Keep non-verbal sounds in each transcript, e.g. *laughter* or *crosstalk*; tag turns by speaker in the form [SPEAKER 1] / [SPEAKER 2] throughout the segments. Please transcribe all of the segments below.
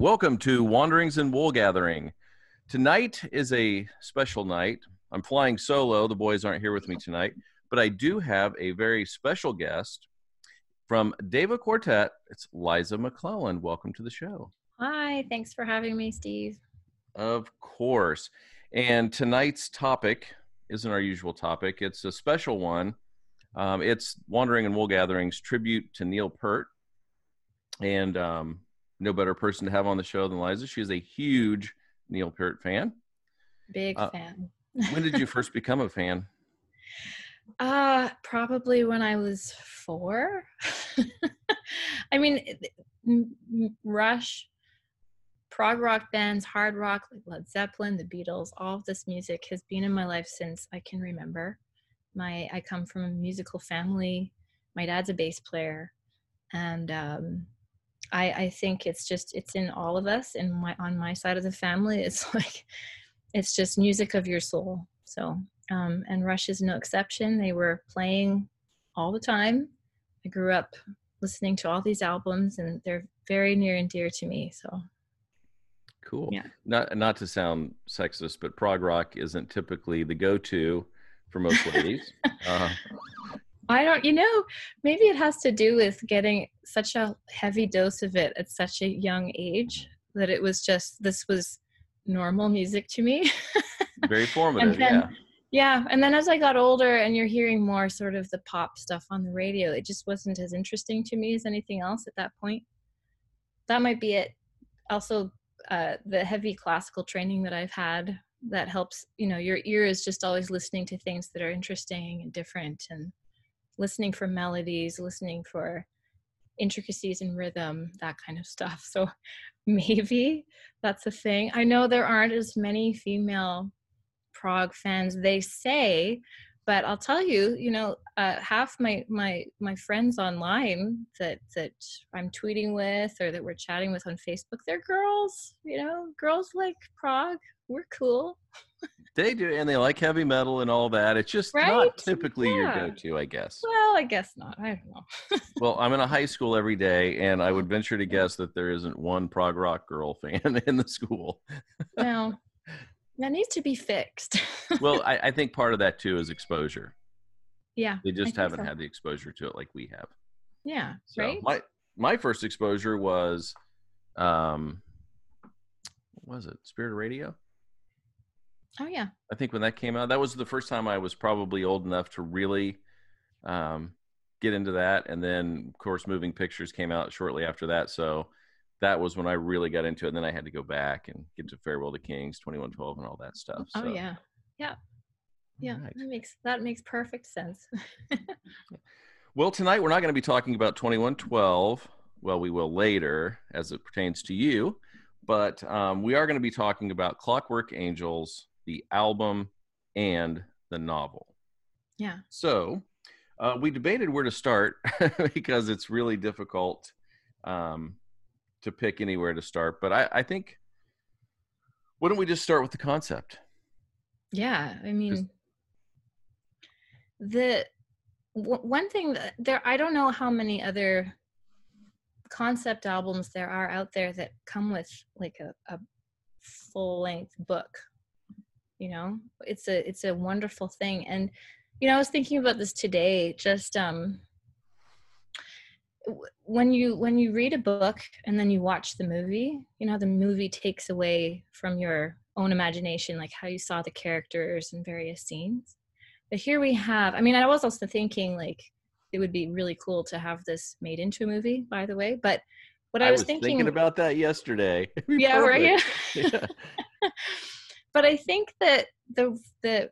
[SPEAKER 1] Welcome to Wanderings and Wool Gathering. Tonight is a special night. I'm flying solo. The boys aren't here with me tonight, but I do have a very special guest from Deva Quartet. It's Liza McClellan. Welcome to the show.
[SPEAKER 2] Hi, thanks for having me, Steve.
[SPEAKER 1] Of course. And tonight's topic isn't our usual topic, it's a special one. Um, it's Wandering and Wool Gatherings tribute to Neil Peart. And um, no better person to have on the show than Liza. She is a huge Neil Peart fan.
[SPEAKER 2] Big uh, fan.
[SPEAKER 1] when did you *laughs* first become a fan?
[SPEAKER 2] Uh, probably when I was four. *laughs* I mean, Rush, prog rock bands, hard rock like Led Zeppelin, the Beatles, all of this music has been in my life since I can remember. My I come from a musical family. My dad's a bass player, and um, I, I think it's just it's in all of us and my on my side of the family it's *laughs* like it's just music of your soul. So um, and rush is no exception. They were playing all the time. I grew up listening to all these albums and they're very near and dear to me so.
[SPEAKER 1] Cool. Yeah. Not not to sound sexist but prog rock isn't typically the go-to for most ladies. *laughs* Uh,
[SPEAKER 2] I don't, you know, maybe it has to do with getting such a heavy dose of it at such a young age that it was just, this was normal music to me. *laughs*
[SPEAKER 1] Very formative, then, yeah.
[SPEAKER 2] Yeah. And then as I got older and you're hearing more sort of the pop stuff on the radio, it just wasn't as interesting to me as anything else at that point. That might be it. Also, uh, the heavy classical training that I've had that helps, you know, your ear is just always listening to things that are interesting and different and listening for melodies, listening for intricacies in rhythm, that kind of stuff. *laughs* So maybe that's a thing. I know there aren't as many female prog fans, they say, but I'll tell you, you know, uh, half my my my friends online that that I'm tweeting with or that we're chatting with on Facebook, they're girls. You know, girls like prog. We're cool.
[SPEAKER 1] They do, and they like heavy metal and all that. It's just right? not typically yeah. your go-to, I guess.
[SPEAKER 2] Well, I guess not. I don't know. *laughs*
[SPEAKER 1] well, I'm in a high school every day, and I would venture to guess that there isn't one prog rock girl *laughs* fan in the school.
[SPEAKER 2] no, *laughs* that needs to be fixed.
[SPEAKER 1] well, I, I, think part of that too is exposure.
[SPEAKER 2] Yeah,
[SPEAKER 1] they just haven't so. had the exposure to it like we have.
[SPEAKER 2] Yeah, so right.
[SPEAKER 1] My my first exposure was, um, what was it Spirit Radio?
[SPEAKER 2] Oh yeah.
[SPEAKER 1] I think when that came out, that was the first time I was probably old enough to really um, get into that. And then, of course, Moving Pictures came out shortly after that. So that was when I really got into it. And then I had to go back and get to Farewell to Kings, 2112, and all that stuff.
[SPEAKER 2] Oh, so. Oh yeah, yeah, yeah. Right. That makes that makes perfect sense.
[SPEAKER 1] well, tonight we're not going to be talking about 2112. Well, we will later, as it pertains to you. But um, we are going to be talking about Clockwork Angels the album, and the novel.
[SPEAKER 2] Yeah.
[SPEAKER 1] So uh, we debated where to start *laughs* because it's really difficult um, to pick anywhere to start. But I, I think, why don't we just start with the concept?
[SPEAKER 2] Yeah. I mean, the w- one thing that there, I don't know how many other concept albums there are out there that come with like a, a full length book you know it's a it's a wonderful thing. And you know i was thinking about this today just um when you when you read a book and then you watch the movie you know the movie takes away from your own imagination like how you saw the characters and various scenes. But here we have i mean i was also thinking like it would be really cool to have this made into a movie by the way but what i, I was, thinking,
[SPEAKER 1] thinking about that yesterday. *laughs*
[SPEAKER 2] Yeah right? *laughs* yeah. But i think that the the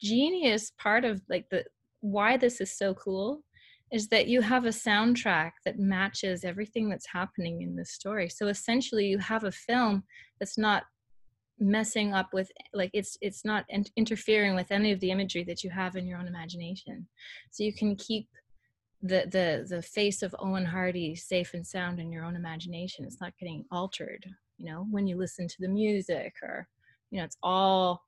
[SPEAKER 2] genius part of like the why this is so cool is that you have a soundtrack that matches everything that's happening in this story. So essentially you have a film that's not messing up with like it's it's not in- interfering with any of the imagery that you have in your own imagination. So you can keep the the the face of Owen Hardy safe and sound in your own imagination. It's not getting altered you know when you listen to the music or you know it's all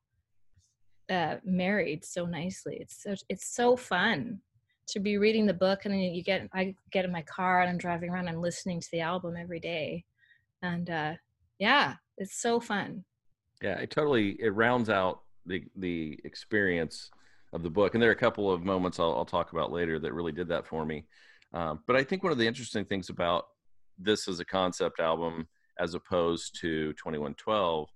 [SPEAKER 2] uh, married so nicely. It's so it's so fun to be reading the book and then you get i get in my car and i'm driving around i'm listening to the album every day. And uh yeah it's so fun.
[SPEAKER 1] Yeah, it totally it rounds out the the experience of the book, and there are a couple of moments I'll, I'll talk about later that really did that for me. Um, but I think one of the interesting things about this as a concept album, as opposed to Twenty One Twelve,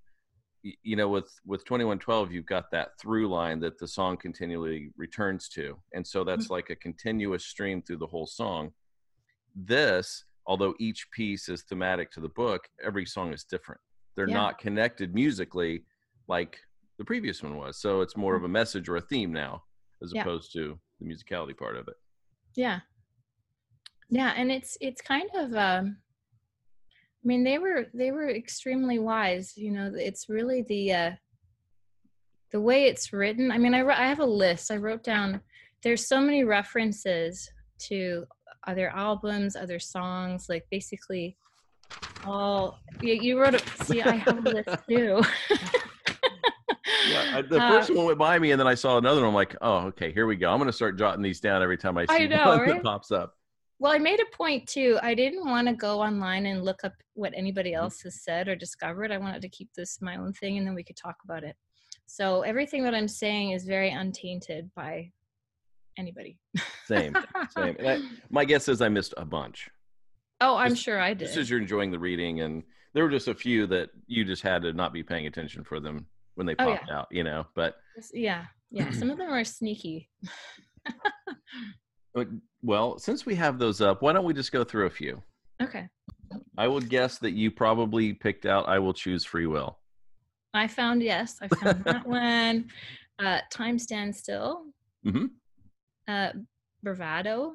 [SPEAKER 1] you know, with with Twenty One Twelve, you've got that through line that the song continually returns to, and so that's like a continuous stream through the whole song. This, although each piece is thematic to the book, every song is different. They're
[SPEAKER 2] Yeah.
[SPEAKER 1] not connected musically like the previous one was. So it's more of a message or a theme now, as
[SPEAKER 2] Yeah.
[SPEAKER 1] opposed to the musicality part of it.
[SPEAKER 2] yeah yeah and it's it's kind of um i mean they were they were extremely wise you know it's really the uh the way it's written i mean i i have a list i wrote down there's so many references to other albums other songs like basically all you, you wrote it see i have a list *laughs* too
[SPEAKER 1] Yeah, I, the
[SPEAKER 2] Uh,
[SPEAKER 1] first one went by me, and then I saw another one. I'm like, oh, okay, here we go. I'm going to start jotting these down every time I
[SPEAKER 2] I
[SPEAKER 1] see *laughs*
[SPEAKER 2] know,
[SPEAKER 1] one
[SPEAKER 2] right?
[SPEAKER 1] that pops up.
[SPEAKER 2] Well, I made a point too. I didn't want to go online and look up what anybody
[SPEAKER 1] Mm-hmm.
[SPEAKER 2] else has said or discovered. I wanted to keep this my own thing and then we could talk about it. So everything that I'm saying is very untainted by anybody.
[SPEAKER 1] Same, same. I, *laughs* my guess is I missed a bunch.
[SPEAKER 2] oh, I'm
[SPEAKER 1] Just-
[SPEAKER 2] sure I
[SPEAKER 1] Just
[SPEAKER 2] did.
[SPEAKER 1] as you're enjoying the reading, and there were just a few that you just had to not be paying attention for them when they
[SPEAKER 2] Oh, yeah.
[SPEAKER 1] popped out, you know. But
[SPEAKER 2] Yeah. Yeah. Some of them are sneaky. *laughs*
[SPEAKER 1] well, since we have those up, why don't we just go through a few?
[SPEAKER 2] Okay.
[SPEAKER 1] I would guess that you probably picked out "I Will Choose Free Will."
[SPEAKER 2] I found, yes, I found that one. *laughs* Uh, Time Stands Still.
[SPEAKER 1] Mm-hmm.
[SPEAKER 2] Uh, Bravado.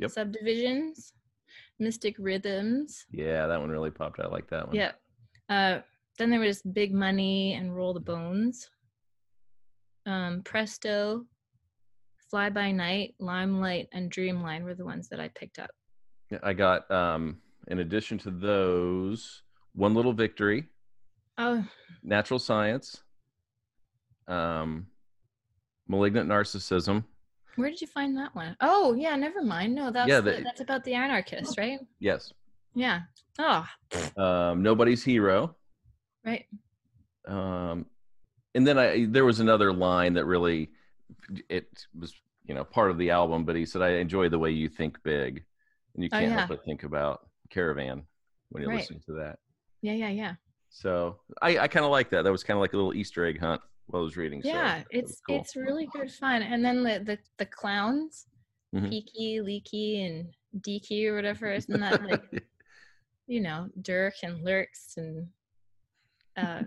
[SPEAKER 1] Yep.
[SPEAKER 2] Subdivisions. Mystic Rhythms.
[SPEAKER 1] Yeah, that one really popped out. I like that one.
[SPEAKER 2] Yeah. Uh, then there was Big Money and Roll the Bones. Um, Presto, Fly by Night, Limelight, and Dreamline were the ones that I picked up.
[SPEAKER 1] Yeah, I got. um In addition to those, "One Little Victory,"
[SPEAKER 2] Oh,
[SPEAKER 1] "Natural Science," um, "Malignant Narcissism."
[SPEAKER 2] where did you find that one? Oh, yeah, never mind. No, that's
[SPEAKER 1] Yeah,
[SPEAKER 2] the,
[SPEAKER 1] the-
[SPEAKER 2] that's about the anarchist, right?
[SPEAKER 1] Yes.
[SPEAKER 2] Yeah. Oh,
[SPEAKER 1] Um, "Nobody's Hero."
[SPEAKER 2] right.
[SPEAKER 1] um and then i there was another line that really it was you know part of the album but he said i enjoy the way you think big and you
[SPEAKER 2] Oh,
[SPEAKER 1] can't
[SPEAKER 2] yeah.
[SPEAKER 1] help but think about caravan when you're
[SPEAKER 2] Right.
[SPEAKER 1] listening to that
[SPEAKER 2] Yeah, yeah, yeah.
[SPEAKER 1] so i i kind of like that that was kind of like a little easter egg hunt while i was reading
[SPEAKER 2] Yeah,
[SPEAKER 1] was
[SPEAKER 2] it's
[SPEAKER 1] cool.
[SPEAKER 2] it's really good fun. And then the the, the clowns,
[SPEAKER 1] Mhm.
[SPEAKER 2] Peaky, Leaky, and Deaky or whatever, isn't that like *laughs* you know, Dirk and Lerxst and uh,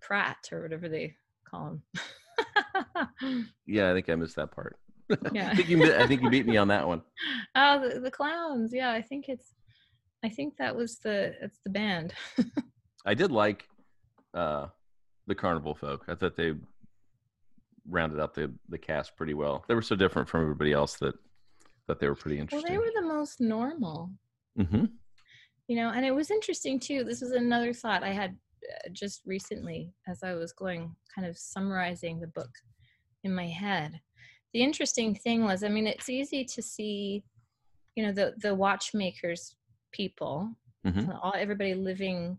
[SPEAKER 2] Pratt or whatever they call him. *laughs* *laughs*
[SPEAKER 1] yeah i think i missed that part *laughs*
[SPEAKER 2] Yeah.
[SPEAKER 1] i think you i think you beat me on that one *laughs*
[SPEAKER 2] oh, the, the clowns. Yeah, I think it's. I think that was the it's the band.
[SPEAKER 1] i did like uh the carnival folk i thought they rounded out the the cast pretty well they were so different from everybody else that that they were pretty interesting.
[SPEAKER 2] well, they were the most normal,
[SPEAKER 1] hmm
[SPEAKER 2] you know, and it was interesting too. This was another thought I had just recently as I was going kind of summarizing the book in my head. The interesting thing was, I mean, it's easy to see, you know, the the watchmakers people
[SPEAKER 1] Mhm.
[SPEAKER 2] so all everybody living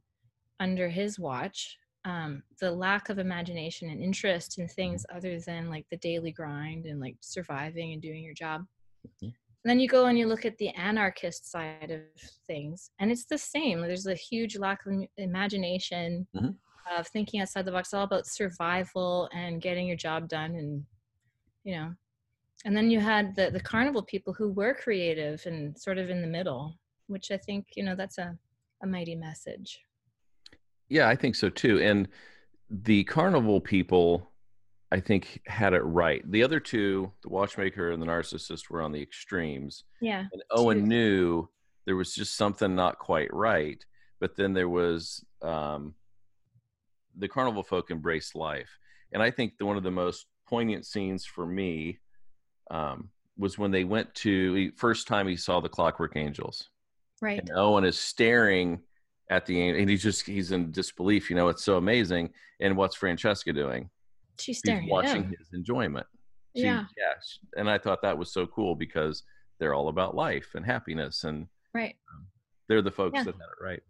[SPEAKER 2] under his watch um, the lack of imagination and interest in things other than like the daily grind and like surviving and doing your job
[SPEAKER 1] Mhm.
[SPEAKER 2] And then you go and you look at the anarchist side of things and it's the same there's a huge lack of im- imagination
[SPEAKER 1] Mhm.
[SPEAKER 2] of thinking outside the box It's all about survival and getting your job done and you know and then you had the the carnival people who were creative and sort of in the middle which i think you know that's a, a mighty message
[SPEAKER 1] Yeah, I think so too. And the carnival people, I think, had it right. The other two, the watchmaker and the narcissist, were on the extremes.
[SPEAKER 2] yeah
[SPEAKER 1] And Owen
[SPEAKER 2] True.
[SPEAKER 1] knew there was just something not quite right. But then there was um, the carnival folk embraced life. And I think the, one of the most poignant scenes for me um, was when they went to first time he saw the Clockwork Angels.
[SPEAKER 2] right
[SPEAKER 1] and Owen is staring at the and he's just he's in disbelief. You know, it's so amazing. And what's Francesca doing?
[SPEAKER 2] She's staring
[SPEAKER 1] watching his enjoyment. She-
[SPEAKER 2] yeah
[SPEAKER 1] yes. And I thought that was so cool because they're all about life and happiness, and
[SPEAKER 2] right
[SPEAKER 1] they're the folks
[SPEAKER 2] Yeah.
[SPEAKER 1] that had it right.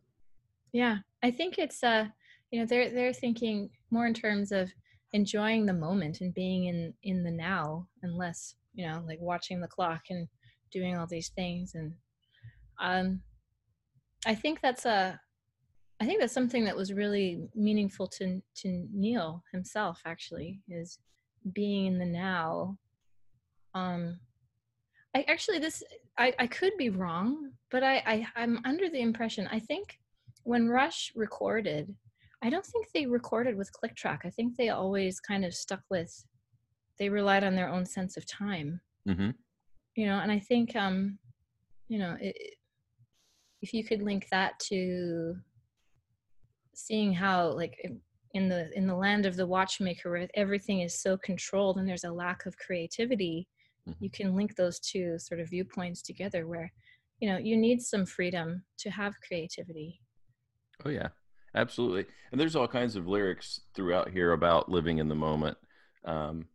[SPEAKER 2] Yeah, I think it's uh, you know, they're they're thinking more in terms of enjoying the moment and being in in the now, and less, you know, like watching the clock and doing all these things. And um, I think that's a, I think that's something that was really meaningful to to Neil himself. Actually, is being in the now. Um, I actually this I I could be wrong, but I, I I'm under the impression I think when Rush recorded, I don't think they recorded with click track. I think they always kind of stuck with they relied on their own sense of time.
[SPEAKER 1] hmm
[SPEAKER 2] You know, and I think um you know, it- if you could link that to seeing how like in- the in the land of the watchmaker where everything is so controlled and there's a lack of creativity
[SPEAKER 1] Mhm.
[SPEAKER 2] you can link those two sort of viewpoints together where you know you need some freedom to have creativity
[SPEAKER 1] Oh yeah, absolutely. And there's all kinds of lyrics throughout here about living in the moment. Um,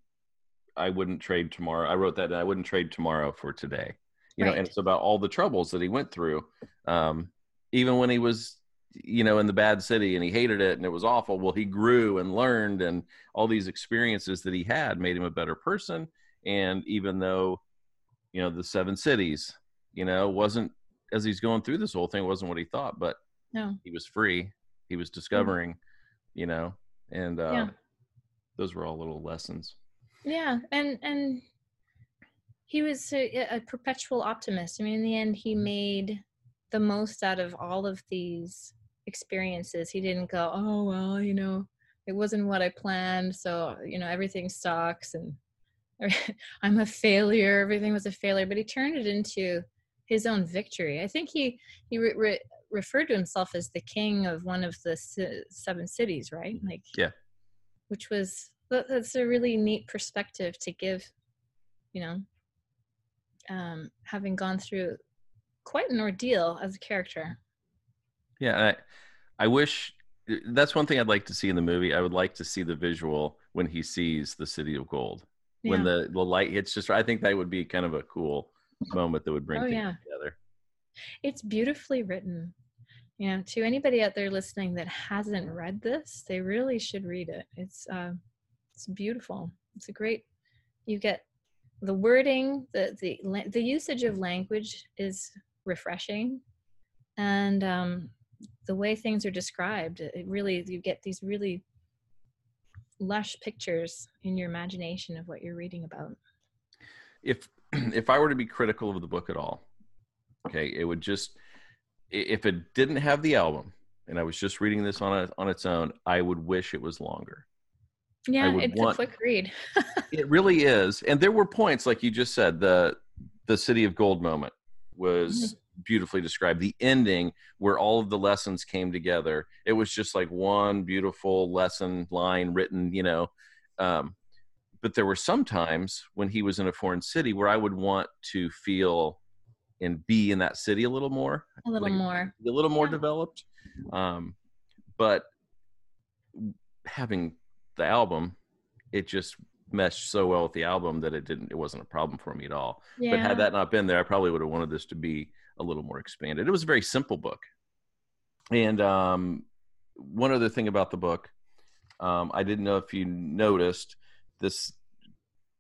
[SPEAKER 1] I wouldn't trade tomorrow. I wrote that. I wouldn't trade tomorrow for today. You know, and it's about all the troubles that he went through, um, even when he was, you know, in the bad city and he hated it and it was awful. Well, he grew and learned, and all these experiences that he had made him a better person. And even though, you know, the seven cities, you know, wasn't as he's going through this whole thing, wasn't what he thought, but
[SPEAKER 2] no.
[SPEAKER 1] he was free. He was discovering you know and uh,
[SPEAKER 2] Yeah.
[SPEAKER 1] those were all little lessons.
[SPEAKER 2] Yeah. And and he was a, a perpetual optimist. I mean in the end he made the most out of all of these experiences. He didn't go oh well you know it wasn't what i planned so you know everything sucks and *laughs* i'm a failure everything was a failure but he turned it into his own victory. I think he he re- re- referred to himself as the king of one of the se- seven cities right? Like
[SPEAKER 1] Yeah.
[SPEAKER 2] which was that's a really neat perspective to give you know um having gone through quite an ordeal as a character
[SPEAKER 1] yeah i i wish that's one thing i'd like to see in the movie. I would like to see the visual when he sees the city of gold. When the the light hits just i think that would be kind of a cool moment that would bring
[SPEAKER 2] Oh,
[SPEAKER 1] things
[SPEAKER 2] yeah.
[SPEAKER 1] together.
[SPEAKER 2] It's beautifully written you know to anybody out there listening that hasn't read this they really should read it. It's uh, it's beautiful. It's a great you get the wording the the the usage of language is refreshing and um the way things are described it really you get these really lush pictures in your imagination of what you're reading about.
[SPEAKER 1] If *clears throat* if i were to be critical of the book at all okay it would just if it didn't have the album and i was just reading this on a, on its own i would wish it was longer.
[SPEAKER 2] Yeah it's
[SPEAKER 1] want-
[SPEAKER 2] a quick read. *laughs*
[SPEAKER 1] It really is, and there were points like you just said. the The city of gold moment was mm-hmm. Beautifully described. The ending, where all of the lessons came together, it was just like one beautiful lesson line written. You know, um, but there were some times when he was in a foreign city where I would want to feel and be in that city a little more
[SPEAKER 2] a little
[SPEAKER 1] like,
[SPEAKER 2] more
[SPEAKER 1] a little more
[SPEAKER 2] Yeah.
[SPEAKER 1] developed. Um, but having the album, it just meshed so well with the album that it didn't. It wasn't a problem for me at all.
[SPEAKER 2] yeah
[SPEAKER 1] But had that not been there, I probably would have wanted this to be a little more expanded. It was a very simple book. And um, one other thing about the book, um, I didn't know if you noticed, this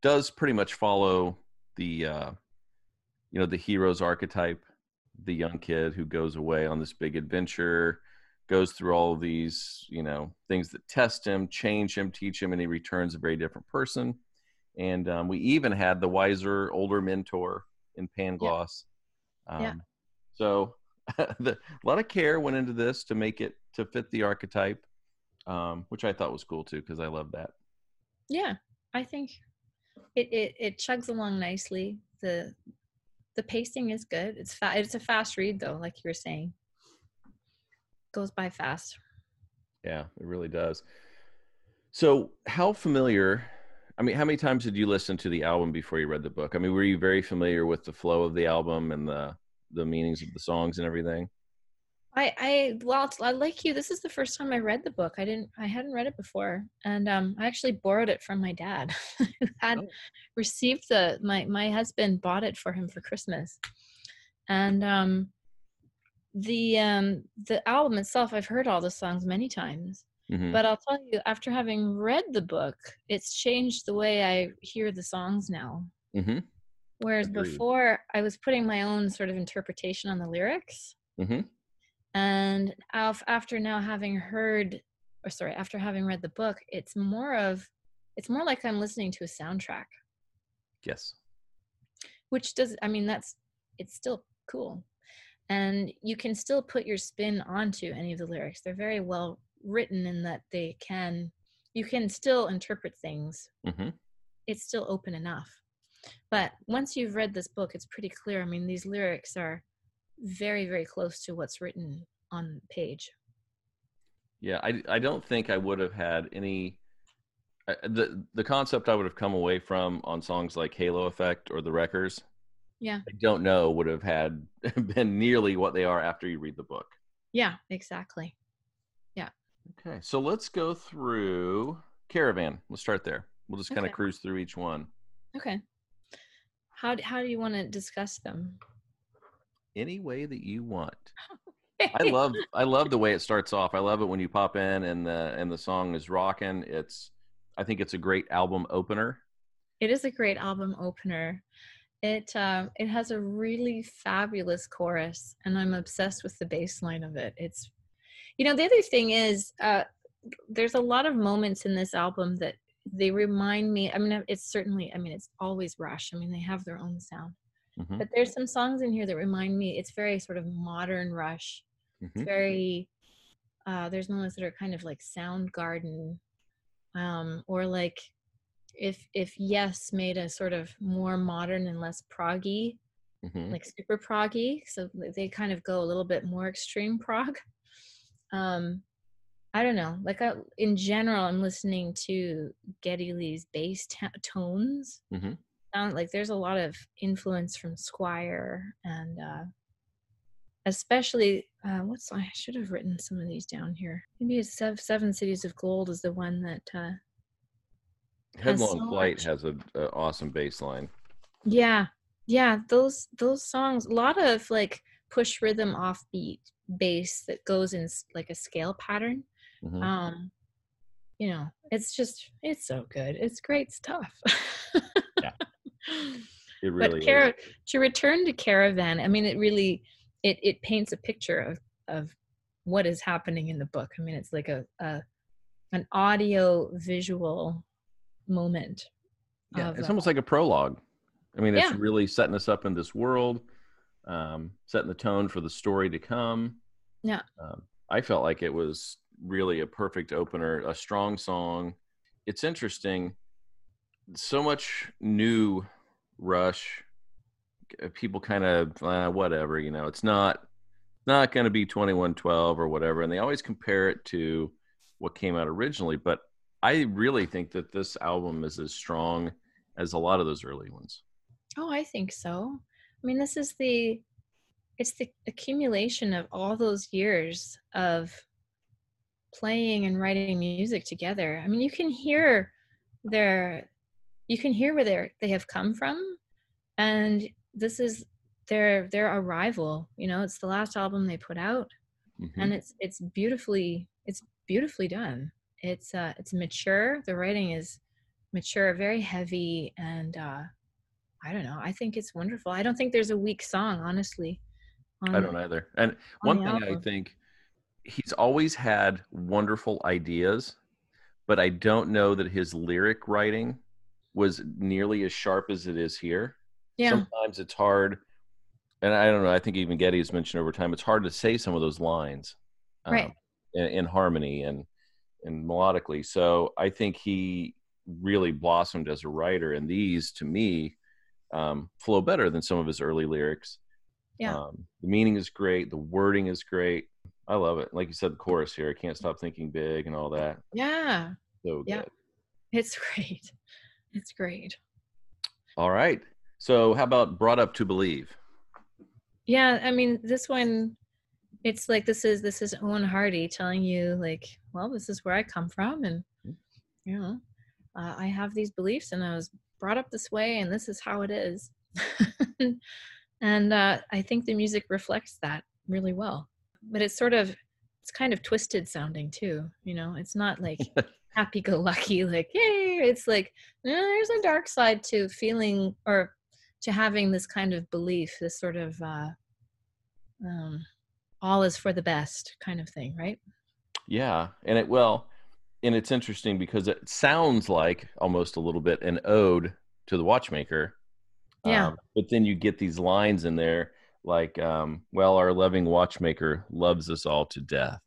[SPEAKER 1] does pretty much follow the, uh, you know, the hero's archetype, the young kid who goes away on this big adventure, goes through all of these, you know, things that test him, change him, teach him, and he returns a very different person. And um, we even had the wiser, older mentor in Pangloss. Um,
[SPEAKER 2] Yeah.
[SPEAKER 1] So *laughs* the, a lot of care went into this to make it to fit the archetype, um, which I thought was cool too because I love that.
[SPEAKER 2] yeah i think it, it it chugs along nicely the the pacing is good it's fa- it's a fast read though like you were saying goes by fast
[SPEAKER 1] Yeah, it really does. So, how familiar? I mean, how many times did you listen to the album before you read the book? I mean, were you very familiar with the flow of the album and the the meanings of the songs and everything?
[SPEAKER 2] I, I, well, I like you. This is the first time I read the book. I didn't, I hadn't read it before, and um, I actually borrowed it from my dad, *laughs* who had
[SPEAKER 1] Oh.
[SPEAKER 2] received the my my husband bought it for him for Christmas, and um, the um the album itself i've heard all the songs many times
[SPEAKER 1] Mhm.
[SPEAKER 2] but i'll tell you after having read the book it's changed the way i hear the songs now
[SPEAKER 1] Mhm.
[SPEAKER 2] whereas
[SPEAKER 1] Agreed.
[SPEAKER 2] before i was putting my own sort of interpretation on the lyrics
[SPEAKER 1] Mhm.
[SPEAKER 2] and after now having heard or sorry after having read the book it's more of it's more like i'm listening to a soundtrack
[SPEAKER 1] Yes.
[SPEAKER 2] which does i mean that's it's still cool and you can still put your spin onto any of the lyrics they're very well written in that they can you can still interpret things
[SPEAKER 1] Mhm.
[SPEAKER 2] it's still open enough but once you've read this book it's pretty clear i mean these lyrics are very very close to what's written on page
[SPEAKER 1] Yeah, I I don't think I would have had any uh, the the concept I would have come away from on songs like Halo Effect or The Wreckers.
[SPEAKER 2] Yeah.
[SPEAKER 1] I don't know would have had *laughs* been nearly what they are after you read the book.
[SPEAKER 2] yeah exactly
[SPEAKER 1] Okay, so let's go through Caravan. Let's start there. We'll just kind of
[SPEAKER 2] Okay.
[SPEAKER 1] cruise through each one.
[SPEAKER 2] okay how, d- how do you want to discuss them
[SPEAKER 1] Any way that you want. *laughs* I love I love the way it starts off. I love it when you pop in and the and the song is rocking. It's I think it's a great album opener.
[SPEAKER 2] It is a great album opener. It um, it has a really fabulous chorus, and I'm obsessed with the bass line of it. It's, you know, the other thing is, uh, there's a lot of moments in this album that they remind me. I mean, it's certainly, I mean, it's always Rush. I mean, they have their own sound,
[SPEAKER 1] Mhm,
[SPEAKER 2] but there's some songs in here that remind me. It's very sort of modern Rush. It's
[SPEAKER 1] mhm.
[SPEAKER 2] very. Uh, there's moments that are kind of like Soundgarden, um, or like if if Yes made a sort of more modern and less proggy,
[SPEAKER 1] Mhm.
[SPEAKER 2] like super proggy, so they kind of go a little bit more extreme prog. *laughs* Um, I don't know. Like I, in general, I'm listening to Geddy Lee's bass t- tones.
[SPEAKER 1] Mhm.
[SPEAKER 2] Sound like there's a lot of influence from Squire and uh, especially uh, what's I should have written some of these down here. Maybe it's Sev- Seven Cities of Gold is the one that. Uh,
[SPEAKER 1] Headlong
[SPEAKER 2] so
[SPEAKER 1] Flight
[SPEAKER 2] much-
[SPEAKER 1] has a, a awesome bass line.
[SPEAKER 2] Yeah, yeah, those those songs, a lot of like push rhythm offbeat bass that goes in like a scale pattern.
[SPEAKER 1] Mhm.
[SPEAKER 2] Um, you know, it's just it's so good. It's great stuff.
[SPEAKER 1] Yeah. *laughs* It really
[SPEAKER 2] but Cara- to return to Caravan, I mean, it really it it paints a picture of of what is happening in the book. I mean, it's like a, a an audio visual moment.
[SPEAKER 1] Yeah,
[SPEAKER 2] of,
[SPEAKER 1] it's
[SPEAKER 2] uh,
[SPEAKER 1] almost like a prologue. I mean, it's
[SPEAKER 2] Yeah.
[SPEAKER 1] really setting us up in this world, um, setting the tone for the story to come.
[SPEAKER 2] Yeah.
[SPEAKER 1] Um, I felt like it was really a perfect opener, a strong song. It's interesting. So much new Rush. uh, People kind of uh, whatever, you know. It's not not going to be twenty one twelve or whatever, and they always compare it to what came out originally. But I really think that this album is as strong as a lot of those early ones.
[SPEAKER 2] Oh, I think so. I mean, this is the it's the accumulation of all those years of playing and writing music together. I mean, you can hear their you can hear where they they have come from and this is their their arrival. You know, it's the last album they put out
[SPEAKER 1] Mhm.
[SPEAKER 2] and it's it's beautifully it's beautifully done. It's uh it's mature. The writing is mature, very heavy and uh I don't know. I think it's wonderful. I don't think there's a weak song, honestly.
[SPEAKER 1] I don't either. And
[SPEAKER 2] on
[SPEAKER 1] one thing I think he's always had wonderful ideas, but I don't know that his lyric writing was nearly as sharp as it is here.
[SPEAKER 2] Yeah.
[SPEAKER 1] Sometimes it's hard, and I don't know. I think even Geddy has mentioned over time. It's hard to say some of those lines, um,
[SPEAKER 2] Right.
[SPEAKER 1] in, in harmony and and melodically. So I think he really blossomed as a writer, and these to me um, flow better than some of his early lyrics.
[SPEAKER 2] Yeah.
[SPEAKER 1] Um, the meaning is great. The wording is great. I love it. Like you said, the chorus here, I can't stop thinking big and all that.
[SPEAKER 2] yeah.
[SPEAKER 1] So
[SPEAKER 2] Yeah. It's *laughs* great. It's great.
[SPEAKER 1] All right. So how about brought up to believe?
[SPEAKER 2] Yeah, I mean, this one it's like this is this is Owen Hardy telling you like, well, this is where I come from and you know, uh, I have these beliefs and I was brought up this way and this is how it is. *laughs* and uh I think the music reflects that really well. But it's sort of it's kind of twisted sounding too. You know, it's not like *laughs* happy go lucky, like yay. It's like eh, there's a dark side to feeling or to having this kind of belief, this sort of uh, um, all is for the best kind of thing, right?
[SPEAKER 1] Yeah, and it well, and it's interesting because it sounds like almost a little bit an ode to the watchmaker.
[SPEAKER 2] Yeah.
[SPEAKER 1] Um, but then you get these lines in there like, um, "Well, our loving watchmaker loves us all to death."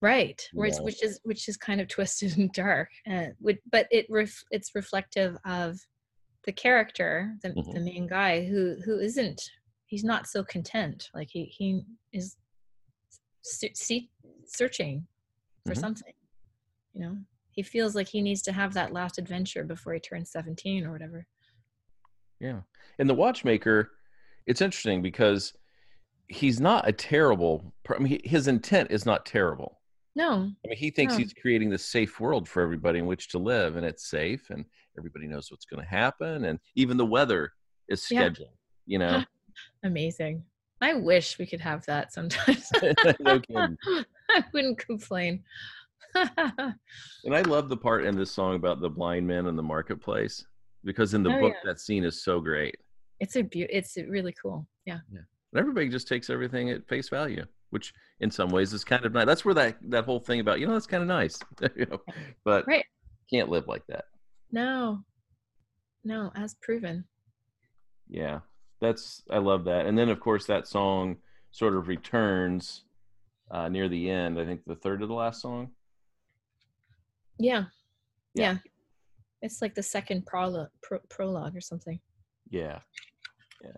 [SPEAKER 2] Right, which,
[SPEAKER 1] Yeah.
[SPEAKER 2] which is which is kind of *laughs* twisted and dark, uh, but it ref, it's reflective of the character, the,
[SPEAKER 1] Mhm.
[SPEAKER 2] the main guy, who who isn't he's not so content. Like he he is se- searching for
[SPEAKER 1] Mhm.
[SPEAKER 2] something. You know, he feels like he needs to have that last adventure before he turns seventeen or whatever.
[SPEAKER 1] Yeah. And the watchmaker, it's interesting because he's not a terrible. I mean, his intent is not terrible.
[SPEAKER 2] No,
[SPEAKER 1] I mean, he thinks
[SPEAKER 2] No.
[SPEAKER 1] he's creating this safe world for everybody in which to live, and it's safe, and everybody knows what's going to happen, and even the weather is
[SPEAKER 2] Yeah.
[SPEAKER 1] scheduled. You know, *laughs*
[SPEAKER 2] amazing. I wish we could have that sometimes. *laughs*
[SPEAKER 1] No kidding. *laughs*
[SPEAKER 2] I wouldn't complain. *laughs*
[SPEAKER 1] and I love the part in this song about the blind man in the marketplace because in the
[SPEAKER 2] Oh,
[SPEAKER 1] book that scene is so great,
[SPEAKER 2] it's a beau- it's really cool. Yeah. Yeah.
[SPEAKER 1] and everybody just takes everything at face value, which in some ways is kind of nice. That's where that that whole thing about you know that's kind of nice, *laughs* you know, but
[SPEAKER 2] Right.
[SPEAKER 1] can't live like that.
[SPEAKER 2] No. No, as proven.
[SPEAKER 1] Yeah, that's I love that. And then of course that song sort of returns uh, near the end. I think the third to the last song.
[SPEAKER 2] Yeah.
[SPEAKER 1] Yeah.
[SPEAKER 2] Yeah. It's like the second prologue pro- prologue or something.
[SPEAKER 1] Yeah, yeah.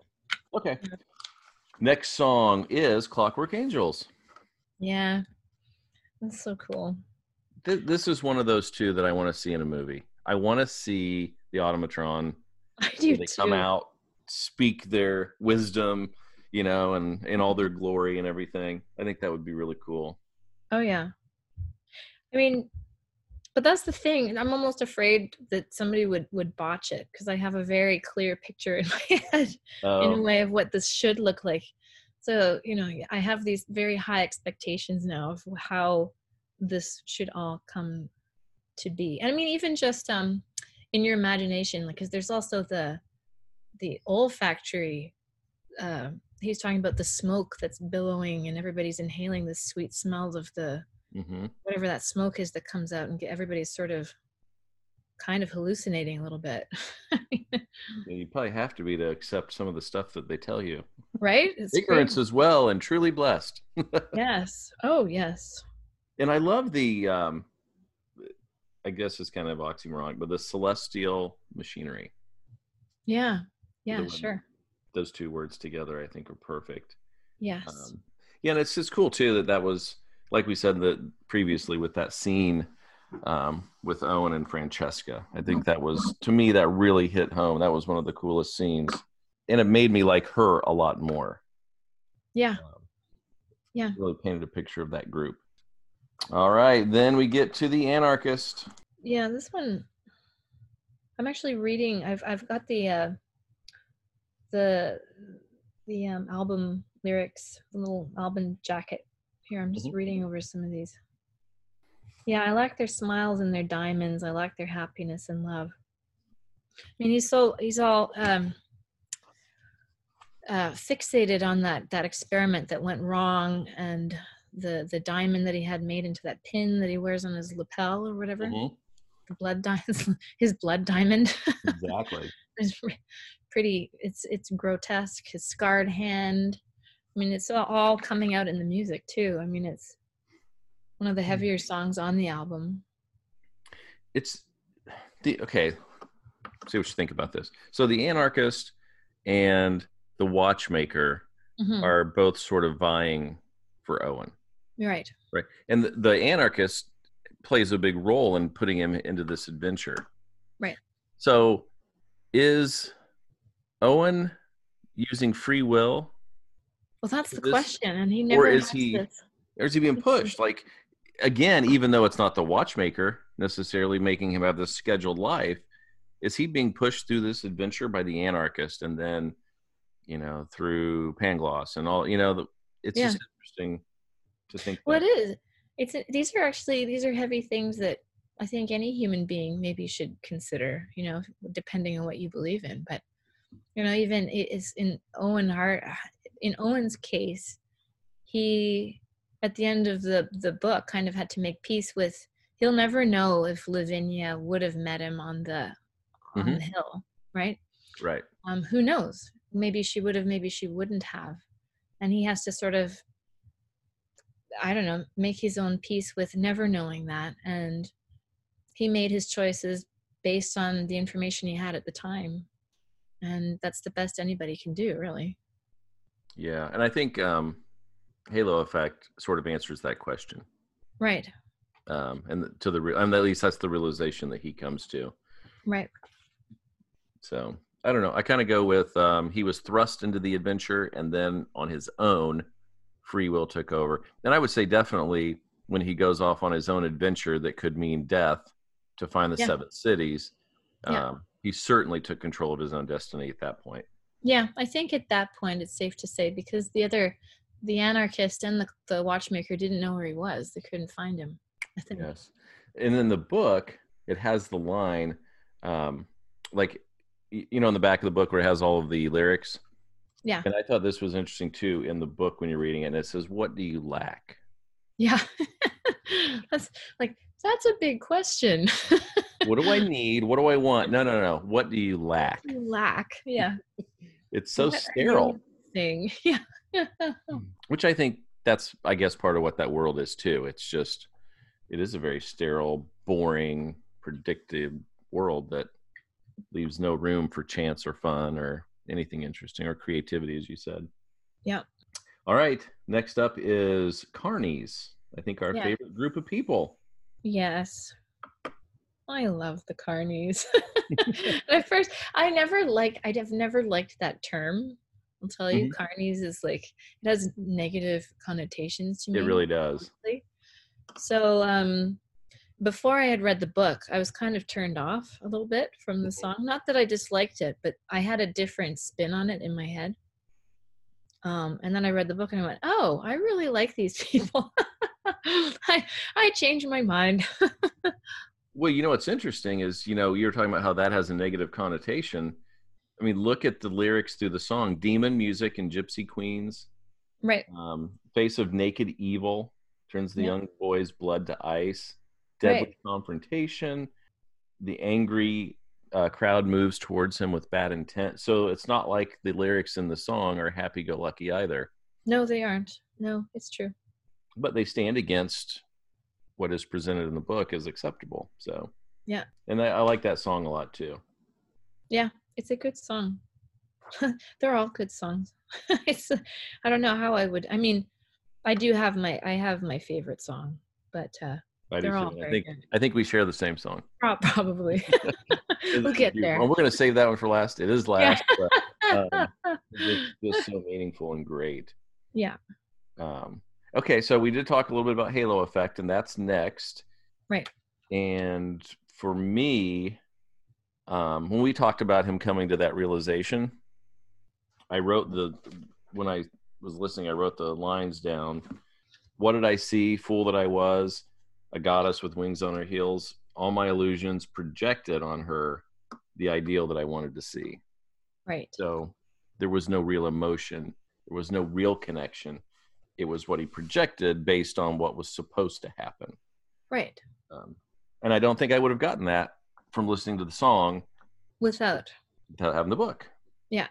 [SPEAKER 1] Okay.
[SPEAKER 2] Yeah.
[SPEAKER 1] Next song is Clockwork Angels.
[SPEAKER 2] Yeah. That's so cool.
[SPEAKER 1] Th- this is one of those two that I want to see in a movie. I want to see the automatron.
[SPEAKER 2] I do
[SPEAKER 1] they
[SPEAKER 2] too.
[SPEAKER 1] come out, speak their wisdom, you know, and in all their glory and everything. I think that would be really cool.
[SPEAKER 2] Oh yeah. I mean, but that's the thing. And I'm almost afraid that somebody would would botch it because I have a very clear picture in *laughs* my head in a
[SPEAKER 1] Oh,
[SPEAKER 2] way of what this should look like. So, you know, I have these very high expectations now of how this should all come to be. And I mean, even just um in your imagination, like, because there's also the the olfactory. Uh, he's talking about the smoke that's billowing, and everybody's inhaling the sweet smells of the
[SPEAKER 1] hmm
[SPEAKER 2] whatever that smoke is that comes out, and get everybody's sort of kind of hallucinating a little bit.
[SPEAKER 1] you *laughs* probably have to be to accept some of the stuff that they tell you.
[SPEAKER 2] right? It's
[SPEAKER 1] Ignorance as well, and truly blessed. *laughs*
[SPEAKER 2] Yes. Oh, yes.
[SPEAKER 1] and I love the. um I guess it's kind of oxymoron, but the celestial machinery.
[SPEAKER 2] Yeah. Yeah, sure.
[SPEAKER 1] Those two words together, I think, are perfect.
[SPEAKER 2] Yes.
[SPEAKER 1] Um, yeah, and it's just cool too that that was like we said that previously with that scene um, with Owen and Francesca. I think that was to me that really hit home. That was one of the coolest scenes, and it made me like her a lot more.
[SPEAKER 2] yeah.
[SPEAKER 1] Um,
[SPEAKER 2] Yeah.
[SPEAKER 1] really painted a picture of that group. All right, then we get to the anarchist.
[SPEAKER 2] Yeah, this one I'm actually reading I've I've got the uh the the um album lyrics, the little album jacket here. I'm just
[SPEAKER 1] Mhm.
[SPEAKER 2] reading over some of these. Yeah, I like their smiles and their diamonds. I like their happiness and love. I mean, he's so he's all um uh fixated on that that experiment that went wrong and the the diamond that he had made into that pin that he wears on his lapel or whatever
[SPEAKER 1] Mhm,
[SPEAKER 2] the blood diamond *laughs* his blood diamond *laughs*
[SPEAKER 1] Exactly.
[SPEAKER 2] re- pretty it's it's grotesque his scarred hand i mean it's all- coming out in the music too i mean it's one of the heavier songs on the album
[SPEAKER 1] it's the okay. See what you think about this. So the anarchist and the watchmaker
[SPEAKER 2] Mhm.
[SPEAKER 1] are both sort of vying for Owen.
[SPEAKER 2] Right
[SPEAKER 1] Right. And the, the anarchist plays a big role in putting him into this adventure.
[SPEAKER 2] Right.
[SPEAKER 1] So is Owen using free will
[SPEAKER 2] well that's the
[SPEAKER 1] This-
[SPEAKER 2] question and he never
[SPEAKER 1] is
[SPEAKER 2] has
[SPEAKER 1] he-
[SPEAKER 2] this-
[SPEAKER 1] or is he being pushed? Like, again, even though it's not the watchmaker necessarily making him have this scheduled life, is he being pushed through this adventure by the anarchist and then, you know, through Pangloss and all, you know, the, it's
[SPEAKER 2] Yeah.
[SPEAKER 1] just interesting to think.
[SPEAKER 2] Well, it is. It's uh, these are actually these are heavy things that I think any human being maybe should consider. You know, depending on what you believe in. But you know, even it is in Owen Hart. Ah, In Owen's case, he at the end of the the book kind of had to make peace with. He'll never know if Lavinia would have met him on the on
[SPEAKER 1] Mhm.
[SPEAKER 2] the hill, right?
[SPEAKER 1] Right.
[SPEAKER 2] um, who knows maybe she would have maybe she wouldn't have and he has to sort of i don't know make his own peace with never knowing that and he made his choices based on the information he had at the time and that's the best anybody can do really
[SPEAKER 1] Yeah, and I think um, Halo Effect sort of answers that question.
[SPEAKER 2] right
[SPEAKER 1] Um, and to the re- and at least that's the realization that he comes to.
[SPEAKER 2] right
[SPEAKER 1] So I don't know. I kind of go with um, he was thrust into the adventure, and then on his own, free will took over. And I would say definitely when he goes off on his own adventure that could mean death to find the
[SPEAKER 2] Yeah.
[SPEAKER 1] seven cities, um,
[SPEAKER 2] Yeah.
[SPEAKER 1] he certainly took control of his own destiny at that point.
[SPEAKER 2] Yeah i think at that point it's safe to say because the other the anarchist and the, the watchmaker didn't know where he was they couldn't find him i think
[SPEAKER 1] Yes. And in the book, it has the line, um, like, you know, in the back of the book where it has all of the lyrics.
[SPEAKER 2] yeah
[SPEAKER 1] And I thought this was interesting too in the book when you're reading it. And it says, What do you lack?
[SPEAKER 2] Yeah. *laughs* that's like that's a big question.
[SPEAKER 1] What do I *laughs* need? What do I want? No, no, no. What do you lack?
[SPEAKER 2] Lack. Yeah. *laughs*
[SPEAKER 1] It's so
[SPEAKER 2] What
[SPEAKER 1] sterile,
[SPEAKER 2] Thing. *laughs* Yeah. Hmm. *laughs*
[SPEAKER 1] which I think that's, I guess, part of what that world is too. It's just, it is a very sterile, boring, predictive world that leaves no room for chance or fun or anything interesting or creativity, as you said.
[SPEAKER 2] Yeah.
[SPEAKER 1] All right. Next up is Carnies. I think our
[SPEAKER 2] Yeah.
[SPEAKER 1] favorite group of people.
[SPEAKER 2] yes. I love the carnies. *laughs* *laughs* At first, I never like. I'd have never liked that term. I'll tell you, carnies is like it has negative connotations to me.
[SPEAKER 1] It really does.
[SPEAKER 2] honestly. So um before I had read the book, I was kind of turned off a little bit from the song. Not that I disliked it, but I had a different spin on it in my head. Um, and then I read the book and I went, "Oh, I really like these *laughs* people." I I changed my mind.
[SPEAKER 1] Well, you know what's interesting is, you know, you're talking about how that has a negative connotation. I mean, look at the lyrics through the song Demon Music and Gypsy Queens.
[SPEAKER 2] right.
[SPEAKER 1] Um, Face of Naked Evil turns the
[SPEAKER 2] Yeah.
[SPEAKER 1] young boy's blood to ice. Deadly
[SPEAKER 2] Right.
[SPEAKER 1] confrontation. The angry uh, crowd moves towards him with bad intent. So it's not like the lyrics in the song are happy go lucky either,
[SPEAKER 2] No, they aren't. No, it's true.
[SPEAKER 1] but they stand against what is presented in the book is acceptable. So,
[SPEAKER 2] Yeah.
[SPEAKER 1] And I, I like that song a lot too.
[SPEAKER 2] Yeah, it's a good song. *laughs* They're all good songs. *laughs* it's I don't know how I would. I mean, I do have my I have my favorite song, but uh
[SPEAKER 1] I
[SPEAKER 2] They're all
[SPEAKER 1] too. I think
[SPEAKER 2] good.
[SPEAKER 1] I think we share the same song.
[SPEAKER 2] prob- probably. *laughs* we'll get there.
[SPEAKER 1] And we're gonna save that one for last. It is
[SPEAKER 2] Yeah.
[SPEAKER 1] last, but um, it's just so meaningful and great.
[SPEAKER 2] yeah.
[SPEAKER 1] Um, okay, so we did talk a little bit about Halo Effect, and that's next.
[SPEAKER 2] Right.
[SPEAKER 1] And for me, um, when we talked about him coming to that realization, I wrote the when I was listening, I wrote the lines down. What did I see? Fool that I was, a goddess with wings on her heels. All my illusions projected on her the ideal that I wanted to see.
[SPEAKER 2] Right.
[SPEAKER 1] So there was no real emotion. There was no real connection. It was what he projected based on what was supposed to happen.
[SPEAKER 2] Right.
[SPEAKER 1] Um, and I don't think I would have gotten that from listening to the song
[SPEAKER 2] Without.
[SPEAKER 1] without having the book.
[SPEAKER 2] Yeah,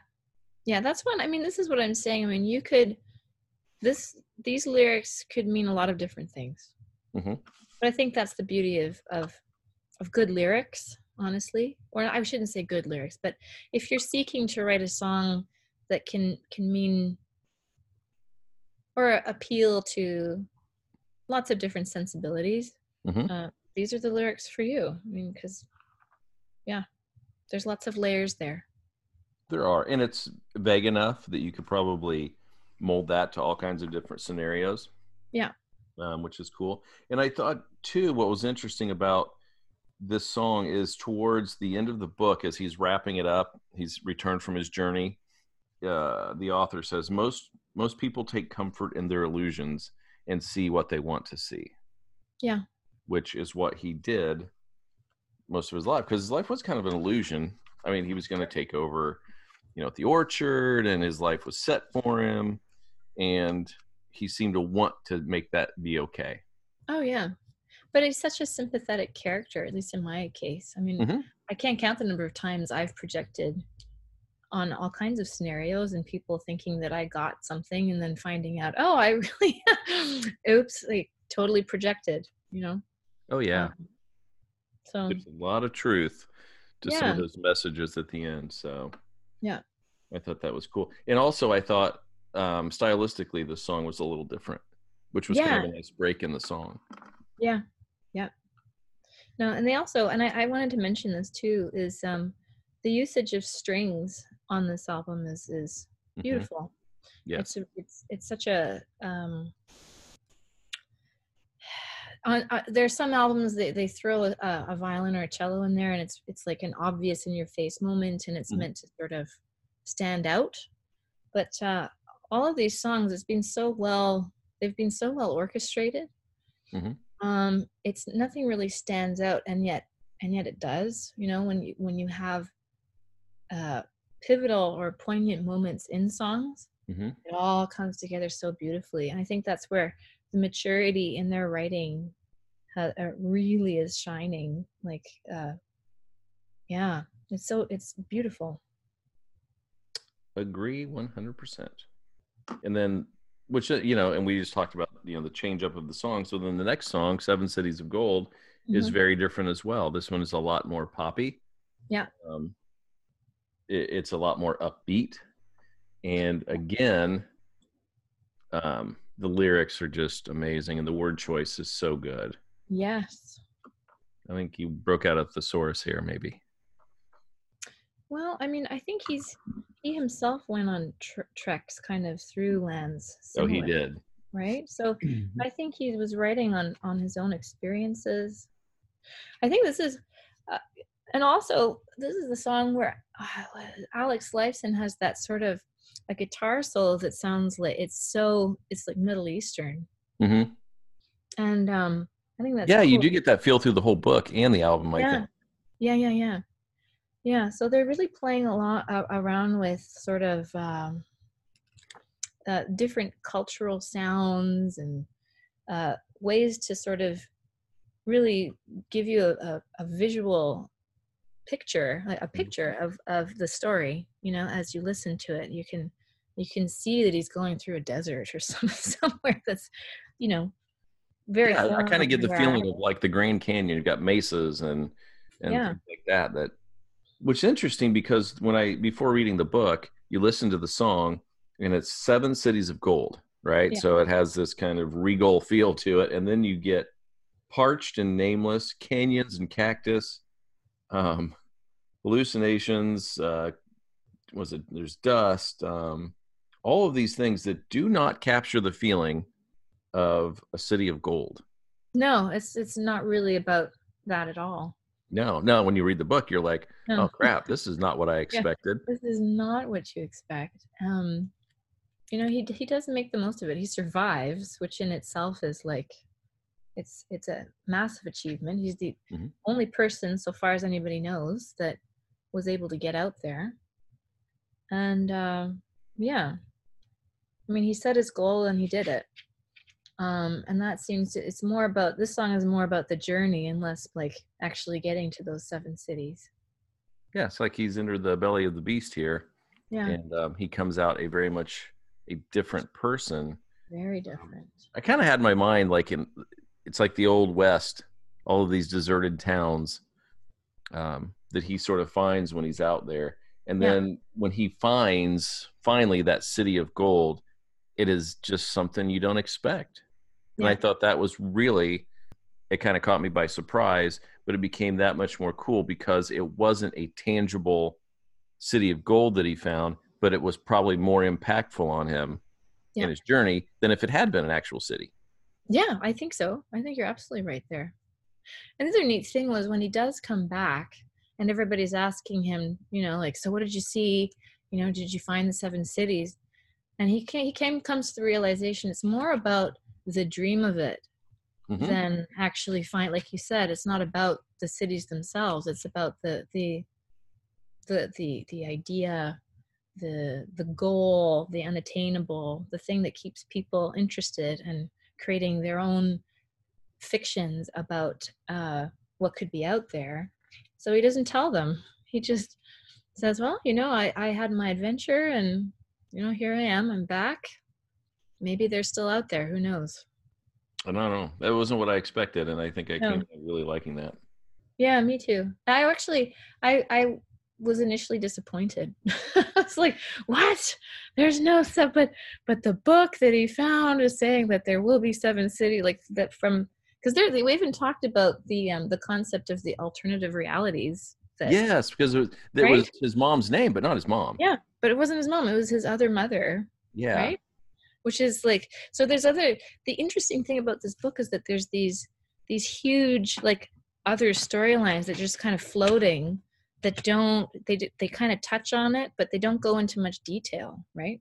[SPEAKER 2] Yeah, that's what I mean, this is what I'm saying. I mean, you could this these lyrics could mean a lot of different things.
[SPEAKER 1] Mhm.
[SPEAKER 2] But I think that's the beauty of of of good lyrics, honestly. Or I shouldn't say good lyrics, but if you're seeking to write a song that can can mean or appeal to lots of different sensibilities,
[SPEAKER 1] Mhm.
[SPEAKER 2] uh, these are the lyrics for you. I mean, because yeah, there's lots of layers there.
[SPEAKER 1] There are, and it's vague enough that you could probably mold that to all kinds of different scenarios.
[SPEAKER 2] Yeah.
[SPEAKER 1] um, which is cool. And I thought too, what was interesting about this song is towards the end of the book, as he's wrapping it up, he's returned from his journey. Uh, the author says most most people take comfort in their illusions and see what they want to see.
[SPEAKER 2] Yeah.
[SPEAKER 1] Which is what he did most of his life because his life was kind of an illusion. I mean, he was going to take over, you know, at the orchard and his life was set for him and he seemed to want to make that be okay.
[SPEAKER 2] Oh yeah. But he's such a sympathetic character, at least in my case. I mean,
[SPEAKER 1] Mhm.
[SPEAKER 2] I can't count the number of times I've projected on all kinds of scenarios and people thinking that I got something and then finding out, oh, I *laughs* really, *laughs* oops, like totally projected, you know?
[SPEAKER 1] Oh yeah.
[SPEAKER 2] Um, so,
[SPEAKER 1] There's a lot of truth to some of those messages at the end. So
[SPEAKER 2] Yeah.
[SPEAKER 1] I thought that was cool. And also I thought um stylistically the song was a little different, which was kind of a nice break in the song.
[SPEAKER 2] yeah, yeah. No, and they also, and I, I wanted to mention this too, is um, the usage of strings on this album is is
[SPEAKER 1] Mhm.
[SPEAKER 2] beautiful.
[SPEAKER 1] Yeah.
[SPEAKER 2] It's a, it's it's such a um on, uh, there's some albums that they throw a, a violin or a cello in there and it's it's like an obvious in your face moment and it's
[SPEAKER 1] Mhm.
[SPEAKER 2] meant to sort of stand out but uh all of these songs it's been so well they've been so well orchestrated
[SPEAKER 1] Mhm.
[SPEAKER 2] um it's nothing really stands out and yet and yet it does you know when you when you have uh pivotal or poignant moments in songs
[SPEAKER 1] Mhm.
[SPEAKER 2] it all comes together so beautifully and i think that's where the maturity in their writing ha- uh, really is shining like uh yeah it's so it's beautiful
[SPEAKER 1] Agree 100%. And then which uh, you know, and we just talked about, you know, the change up of the song. So then the next song, Seven Cities of Gold, is
[SPEAKER 2] Mhm.
[SPEAKER 1] very different as well. This one is a lot more poppy.
[SPEAKER 2] Yeah.
[SPEAKER 1] Um, it, it's a lot more upbeat, and again, um, the lyrics are just amazing, and the word choice is so good.
[SPEAKER 2] yes
[SPEAKER 1] I think you broke out a thesaurus here, maybe.
[SPEAKER 2] well i mean i think he's he himself went on tr- treks kind of through lands
[SPEAKER 1] Oh, he did.
[SPEAKER 2] right so *clears throat* I think he was writing on on his own experiences. I think this is, and also this is the song where uh, Alex Lifeson has that sort of a guitar solo that sounds like it's so it's like Middle Eastern,
[SPEAKER 1] hmm
[SPEAKER 2] and um I think that's
[SPEAKER 1] Yeah, you do get that feel through the whole book and the album. I
[SPEAKER 2] yeah.
[SPEAKER 1] think.
[SPEAKER 2] yeah, yeah, yeah, yeah. So they're really playing a lot uh, around with sort of um, uh, different cultural sounds and uh, ways to sort of really give you a, a, a visual picture, like a mm-hmm. picture of of the story. You know, as you listen to it, you can you can see that he's going through a desert or *laughs* some somewhere that's, you know, very.
[SPEAKER 1] Yeah, I kind of get the feeling of like the Grand Canyon. You've got mesas and and
[SPEAKER 2] Yeah.
[SPEAKER 1] things like that. That which is interesting because when I before reading the book, you listen to the song and it's seven cities of gold, right?
[SPEAKER 2] Yeah.
[SPEAKER 1] So it has this kind of regal feel to it, and then you get parched and nameless canyons and cactus, um, hallucinations. Uh, was it? There's dust. Um, all of these things that do not capture the feeling of a city of gold.
[SPEAKER 2] No, it's it's not really about that at all.
[SPEAKER 1] No, no. When you read the book, you're like,
[SPEAKER 2] No.
[SPEAKER 1] "Oh crap, *laughs* this is not what I expected."
[SPEAKER 2] this is not what you expect. Um, you know, he he doesn't make the most of it. He survives, which in itself is like, it's it's a massive achievement. He's the
[SPEAKER 1] Mhm.
[SPEAKER 2] only person, so far as anybody knows, that was able to get out there. And uh, yeah, I mean, he set his goal and he did it. Um, and that seems to, it's more about this song is more about the journey and less like actually getting to those seven cities.
[SPEAKER 1] Yeah, it's like he's entered the belly of the beast here,
[SPEAKER 2] Yeah,
[SPEAKER 1] and um, he comes out a very much a different person.
[SPEAKER 2] very different.
[SPEAKER 1] I kind of had my mind like in it's like the old west, all of these deserted towns um, that he sort of finds when he's out there, and
[SPEAKER 2] Yeah.
[SPEAKER 1] then when he finds finally that city of gold, it is just something you don't expect. And I thought that was really it kind of caught me by surprise, but it became that much more cool because it wasn't a tangible city of gold that he found, but it was probably more impactful on him
[SPEAKER 2] Yeah.
[SPEAKER 1] in his journey than if it had been an actual city.
[SPEAKER 2] Yeah, I think so. I think you're absolutely right there. Another neat thing was when he does come back and everybody's asking him, you know, like, so what did you see? You know, did you find the seven cities? and he came, he came comes to the realization it's more about the dream of it
[SPEAKER 1] Mhm.
[SPEAKER 2] than actually find like you said it's not about the cities themselves it's about the the the the, the idea the the goal the unattainable the thing that keeps people interested and creating their own fictions about uh, what could be out there so he doesn't tell them he just says well you know i i had my adventure and you know here i am i'm back maybe they're still out there who knows
[SPEAKER 1] I don't know. That wasn't what I expected, and I think I
[SPEAKER 2] No.
[SPEAKER 1] came really liking that.
[SPEAKER 2] Yeah, me too. I actually, I, I was initially disappointed. *laughs* I was like, "What? There's no stuff." But, but the book that he found is saying that there will be seven city, like that from because there we even talked about the um the concept of the alternative realities. That,
[SPEAKER 1] Yes, because it was, that was his mom's name, but not his mom.
[SPEAKER 2] Yeah. but it wasn't his mom; it was his other mother.
[SPEAKER 1] Yeah.
[SPEAKER 2] right which is like so there's other the interesting thing about this book is that there's these these huge like other storylines that are just kind of floating that don't they they kind of touch on it but they don't go into much detail right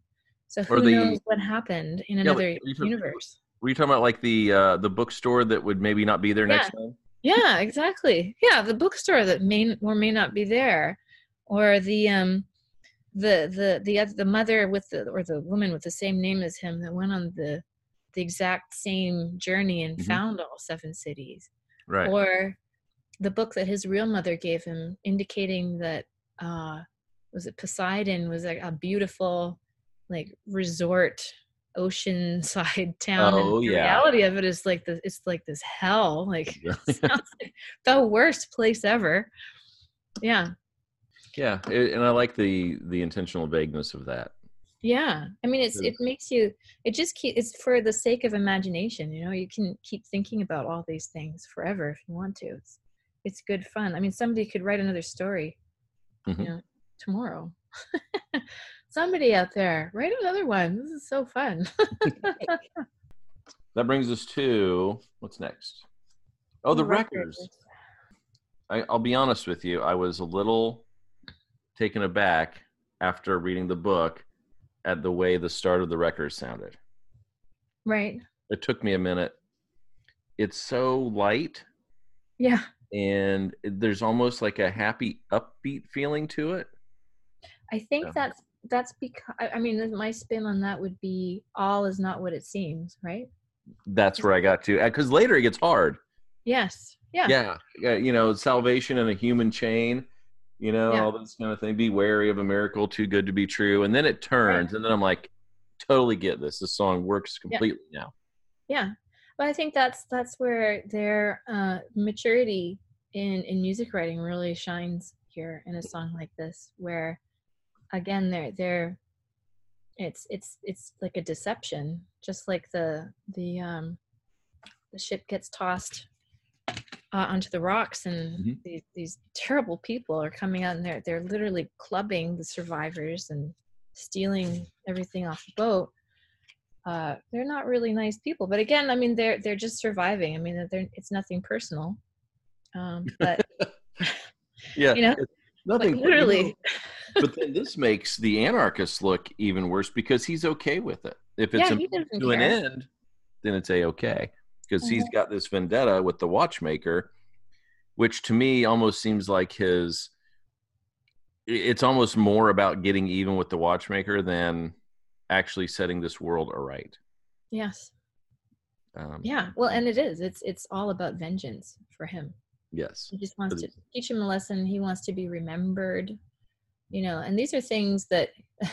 [SPEAKER 2] so who
[SPEAKER 1] the-
[SPEAKER 2] knows what happened in
[SPEAKER 1] but
[SPEAKER 2] another
[SPEAKER 1] took-
[SPEAKER 2] universe
[SPEAKER 1] Were you talking about like the uh, the bookstore that would maybe not be there next time?
[SPEAKER 2] yeah exactly yeah the bookstore that may or may not be there or the um the the the oth- the mother with the or the woman with the same name as him that went on the the exact same journey and
[SPEAKER 1] Mhm.
[SPEAKER 2] found all seven cities
[SPEAKER 1] Right.
[SPEAKER 2] or the book that his real mother gave him indicating that uh was it poseidon was like a beautiful like resort oceanside *laughs* town
[SPEAKER 1] Oh,
[SPEAKER 2] and the
[SPEAKER 1] yeah.
[SPEAKER 2] reality of it is like the it's like this hell like *laughs* *laughs* like the worst place ever. Yeah.
[SPEAKER 1] Yeah, it, and I like the the intentional vagueness of that.
[SPEAKER 2] yeah i mean it's it makes you it just keep it's for the sake of imagination you know you can keep thinking about all these things forever if you want to. It's it's good fun i mean somebody could write another story
[SPEAKER 1] Mhm.
[SPEAKER 2] you know tomorrow *laughs* somebody out there write another one this is so fun *laughs*
[SPEAKER 1] That brings us to what's next? Oh, the records. I, I'll be honest with you. I was a little taken aback after reading the book at the way the start of the record sounded.
[SPEAKER 2] right
[SPEAKER 1] It took me a minute. It's so light,
[SPEAKER 2] yeah
[SPEAKER 1] and there's almost like a happy, upbeat feeling to it.
[SPEAKER 2] i think
[SPEAKER 1] Yeah.
[SPEAKER 2] that's that's because i mean my spin on that would be all is not what it seems right
[SPEAKER 1] That's where I got to. Because later it gets hard.
[SPEAKER 2] yes yeah
[SPEAKER 1] Yeah. yeah. You know, salvation in a human chain. You know,
[SPEAKER 2] Yeah.
[SPEAKER 1] all this kind of thing. Be wary of a miracle too good to be true. And then it turns, and then I'm like, totally get this. This song works completely now.
[SPEAKER 2] yeah but i think that's that's where their uh maturity in in music writing really shines here in a song like this where again they're they're it's it's it's like a deception just like the the um the ship gets tossed uh, onto the rocks and
[SPEAKER 1] Mhm.
[SPEAKER 2] these, these terrible people are coming out and they're they're literally clubbing the survivors and stealing everything off the boat uh, they're not really nice people. But again, I mean, they're they're just surviving. I mean, they're it's nothing personal. Um, *laughs* but
[SPEAKER 1] Yeah. *laughs*
[SPEAKER 2] You know, like
[SPEAKER 1] nothing. but, you
[SPEAKER 2] literally,
[SPEAKER 1] but then this makes the anarchist look even worse because he's okay with it. If it's
[SPEAKER 2] yeah,
[SPEAKER 1] a
[SPEAKER 2] he doesn't
[SPEAKER 1] to an end, then it's a okay because he's
[SPEAKER 2] Mhm.
[SPEAKER 1] got this vendetta with the watchmaker, which to me almost seems like his. It's almost more about getting even with the watchmaker than actually setting this world aright.
[SPEAKER 2] Yes.
[SPEAKER 1] Um,
[SPEAKER 2] Yeah. Well, and it is. It's it's all about vengeance for him.
[SPEAKER 1] yes,
[SPEAKER 2] He just wants to teach him a lesson. He wants to be remembered. You know, and these are things that. *sighs*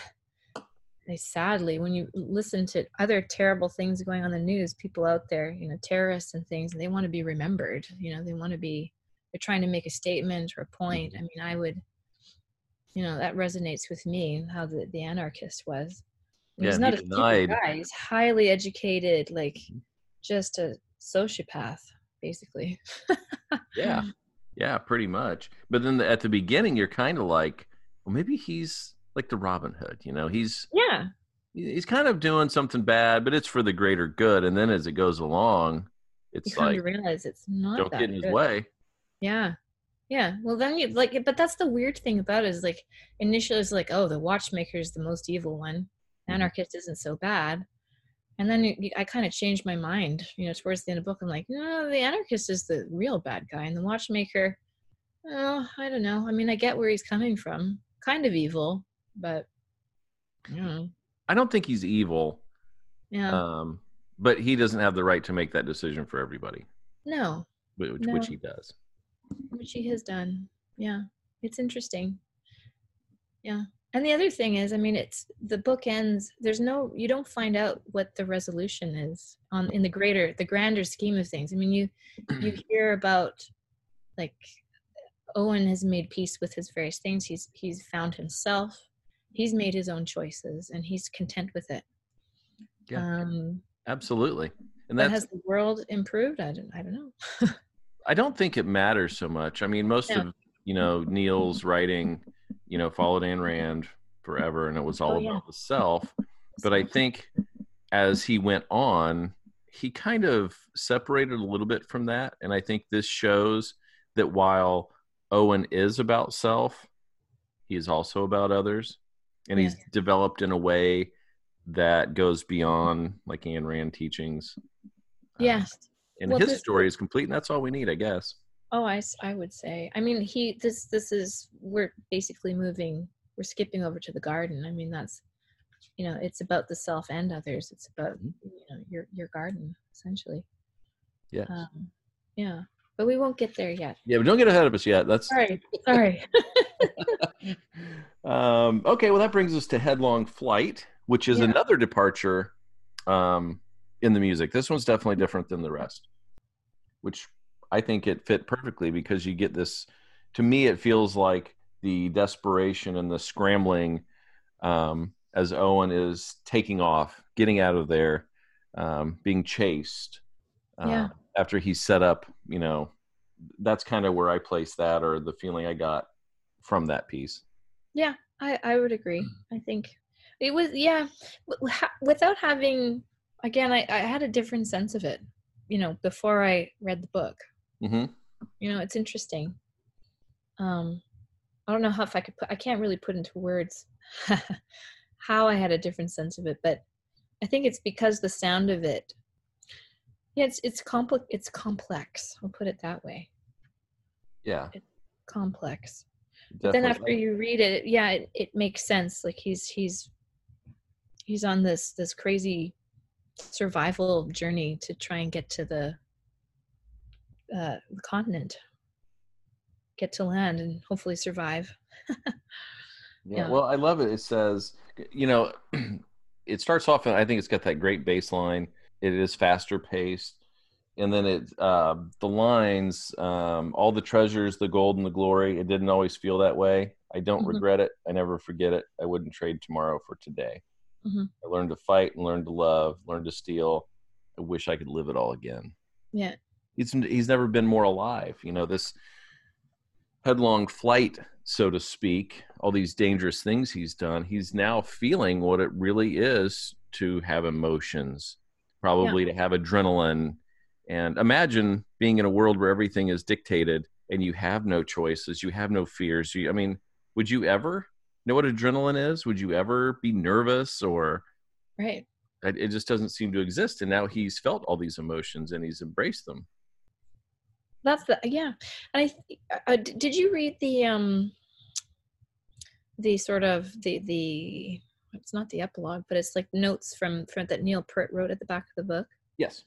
[SPEAKER 2] They sadly, when you listen to other terrible things going on in the news, people out there, you know, terrorists and things, they want to be remembered. You know, they want to be, they're trying to make a statement or a point. I mean, I would, you know, that resonates with me how the, the anarchist was.
[SPEAKER 1] Yeah,
[SPEAKER 2] He's not
[SPEAKER 1] he
[SPEAKER 2] a stupid
[SPEAKER 1] denied-
[SPEAKER 2] guy. He's highly educated, like mm-hmm. just a sociopath, basically. *laughs*
[SPEAKER 1] yeah, yeah, pretty much. But then at the beginning, you're kind of like, well, maybe he's like the Robin Hood. You know, he's
[SPEAKER 2] Yeah.
[SPEAKER 1] he's kind of doing something bad, but it's for the greater good. And then as it goes along, it's
[SPEAKER 2] come
[SPEAKER 1] like
[SPEAKER 2] to realize it's not
[SPEAKER 1] don't get in his
[SPEAKER 2] good.
[SPEAKER 1] way.
[SPEAKER 2] Yeah. Yeah. Well, then you like, but that's the weird thing about it is like initially it's like, oh, the watchmaker is the most evil one. Anarchist isn't so bad. And then it, i kind of changed my mind you know towards the end of the book i'm like no the anarchist is the real bad guy and the watchmaker oh i don't know. I mean i get where he's coming from. Kind of evil but yeah
[SPEAKER 1] I don't think he's evil,
[SPEAKER 2] yeah.
[SPEAKER 1] um, but he doesn't have the right to make that decision for everybody,
[SPEAKER 2] no.
[SPEAKER 1] Which,
[SPEAKER 2] No.
[SPEAKER 1] which he does.
[SPEAKER 2] which he has done. Yeah, it's interesting. Yeah, and the other thing is, I mean, it's the book ends. There's no, you don't find out what the resolution is on in the greater, the grander scheme of things. I mean, you you *clears throat* hear about like Owen has made peace with his various things. He's he's found himself. He's made his own choices, and he's content with it.
[SPEAKER 1] Yeah.
[SPEAKER 2] Um,
[SPEAKER 1] Absolutely, and that
[SPEAKER 2] has the world improved? I don't. I don't know. *laughs*
[SPEAKER 1] I don't think it matters so much. I mean, most
[SPEAKER 2] No.
[SPEAKER 1] of you know Neil's writing, you know, followed Ayn Rand forever, and it was all
[SPEAKER 2] Oh, yeah.
[SPEAKER 1] about the self. *laughs* But I think as he went on, he kind of separated a little bit from that, and I think this shows that while Owen is about self, he is also about others, and he's
[SPEAKER 2] Yes.
[SPEAKER 1] developed in a way that goes beyond like Ayn Rand teachings. Um,
[SPEAKER 2] yes.
[SPEAKER 1] and
[SPEAKER 2] Well,
[SPEAKER 1] his story is complete, and that's all we need, I guess.
[SPEAKER 2] Oh, I, I would say. I mean, he this this is we're basically moving. We're skipping over to the garden. I mean, that's you know, it's about the self and others. It's about
[SPEAKER 1] Mhm.
[SPEAKER 2] you know your your garden essentially.
[SPEAKER 1] Yeah.
[SPEAKER 2] Um, yeah, but we won't get there yet.
[SPEAKER 1] Yeah, but don't get ahead of us yet. That's
[SPEAKER 2] Sorry, sorry. *laughs*
[SPEAKER 1] um, okay. Well, that brings us to Headlong Flight, which is
[SPEAKER 2] Yeah.
[SPEAKER 1] another departure um, in the music. This one's definitely different than the rest, which I think it fit perfectly because you get this. To me, it feels like the desperation and the scrambling um, as Owen is taking off, getting out of there, um, being chased. uh,
[SPEAKER 2] Yeah.
[SPEAKER 1] After he's set up, you know, that's kind of where I place that, or the feeling I got from that piece.
[SPEAKER 2] Yeah, I, I would agree. I think it was yeah, without having again, I, I had a different sense of it. You know, before I read the book.
[SPEAKER 1] Hmm
[SPEAKER 2] You know, it's interesting. Um, I don't know how if I could put. I can't really put into words *laughs* how I had a different sense of it, but I think it's because the sound of it. Yeah, it's it's complex. It's complex. I'll put it that way.
[SPEAKER 1] Yeah,
[SPEAKER 2] Complex. But then after you read it yeah it, it makes sense like he's he's he's on this this crazy survival journey to try and get to the uh the continent get to land and hopefully survive *laughs*
[SPEAKER 1] Yeah.
[SPEAKER 2] Yeah.
[SPEAKER 1] Well, I love it. It says, you know, *clears throat* it starts off, and I think it's got that great bass line. It is faster paced. And then it, uh, the lines, um, all the treasures, the gold and the glory. It didn't always feel that way. I don't
[SPEAKER 2] Mhm.
[SPEAKER 1] regret it. I never forget it. I wouldn't trade tomorrow for today.
[SPEAKER 2] Mhm.
[SPEAKER 1] I learned to fight and learned to love, learned to steal. I wish I could live it all again.
[SPEAKER 2] yeah
[SPEAKER 1] He's he's never been more alive. You know this headlong flight, so to speak. All these dangerous things he's done. He's now feeling what it really is to have emotions, probably to have adrenaline. And imagine being in a world where everything is dictated and you have no choices, you have no fears. You, I mean, would you ever know what adrenaline is? Would you ever be nervous or
[SPEAKER 2] right
[SPEAKER 1] it just doesn't seem to exist? And now he's felt all these emotions and he's embraced them.
[SPEAKER 2] That's the yeah and i uh, did you read the um the sort of the the it's not the epilogue but it's like notes from from that neil Peart wrote at the back of the book
[SPEAKER 1] Yes.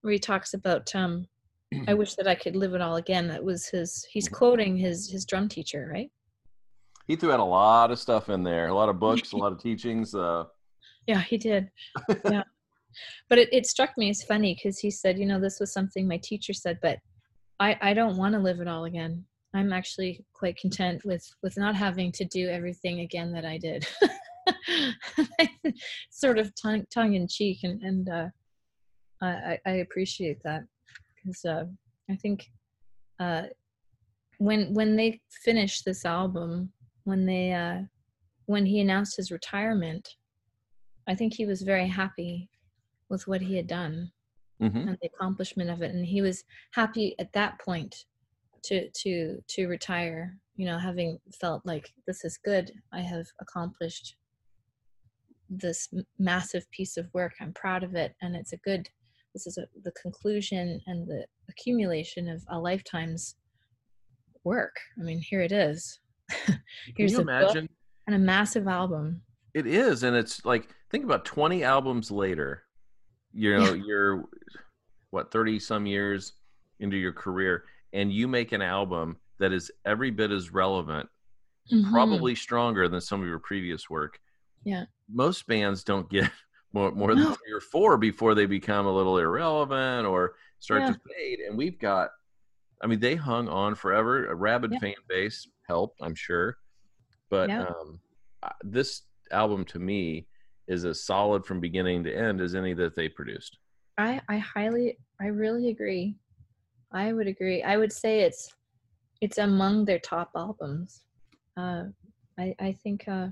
[SPEAKER 2] where he talks about um *clears throat* I wish that I could live it all again. That was his he's quoting his his drum teacher, right?
[SPEAKER 1] He threw out a lot of stuff in there, a lot of books, a *laughs* lot of teachings. Uh,
[SPEAKER 2] Yeah, he did. *laughs* yeah. But it, it struck me as funny because he said, you know, this was something my teacher said, but I, I don't want to live it all again. I'm actually quite content with with not having to do everything again that I did. *laughs* sort of tongue tongue in cheek, and and uh, I I appreciate that because uh, I think uh, when when they finished this album, when they uh, when he announced his retirement, I think he was very happy with what he had done
[SPEAKER 1] mhm.
[SPEAKER 2] and the accomplishment of it, and he was happy at that point to to to retire. You know, having felt like this is good, I have accomplished this massive piece of work. I'm proud of it, and it's a good. This is a, the conclusion and the accumulation of a lifetime's work. I mean, here it is. *laughs*
[SPEAKER 1] Can
[SPEAKER 2] Here's
[SPEAKER 1] you
[SPEAKER 2] the book.
[SPEAKER 1] imagine?
[SPEAKER 2] and a massive album.
[SPEAKER 1] It is, and it's like think about twenty albums later. You know,
[SPEAKER 2] Yeah.
[SPEAKER 1] you're what thirty some years into your career, and you make an album that is every bit as relevant,
[SPEAKER 2] Mhm.
[SPEAKER 1] probably stronger than some of your previous work.
[SPEAKER 2] Yeah.
[SPEAKER 1] Most bands don't get *laughs* more more than
[SPEAKER 2] No.
[SPEAKER 1] three or four before they become a little irrelevant or start
[SPEAKER 2] Yeah.
[SPEAKER 1] to fade. And we've got, I mean, they hung on forever. A rabid
[SPEAKER 2] Yeah.
[SPEAKER 1] fan base helped, I'm sure, but
[SPEAKER 2] Yeah.
[SPEAKER 1] um, this album to me is as solid from beginning to end as any that they produced.
[SPEAKER 2] I I highly I really agree. I would agree. I would say it's it's among their top albums. Uh, I I think uh,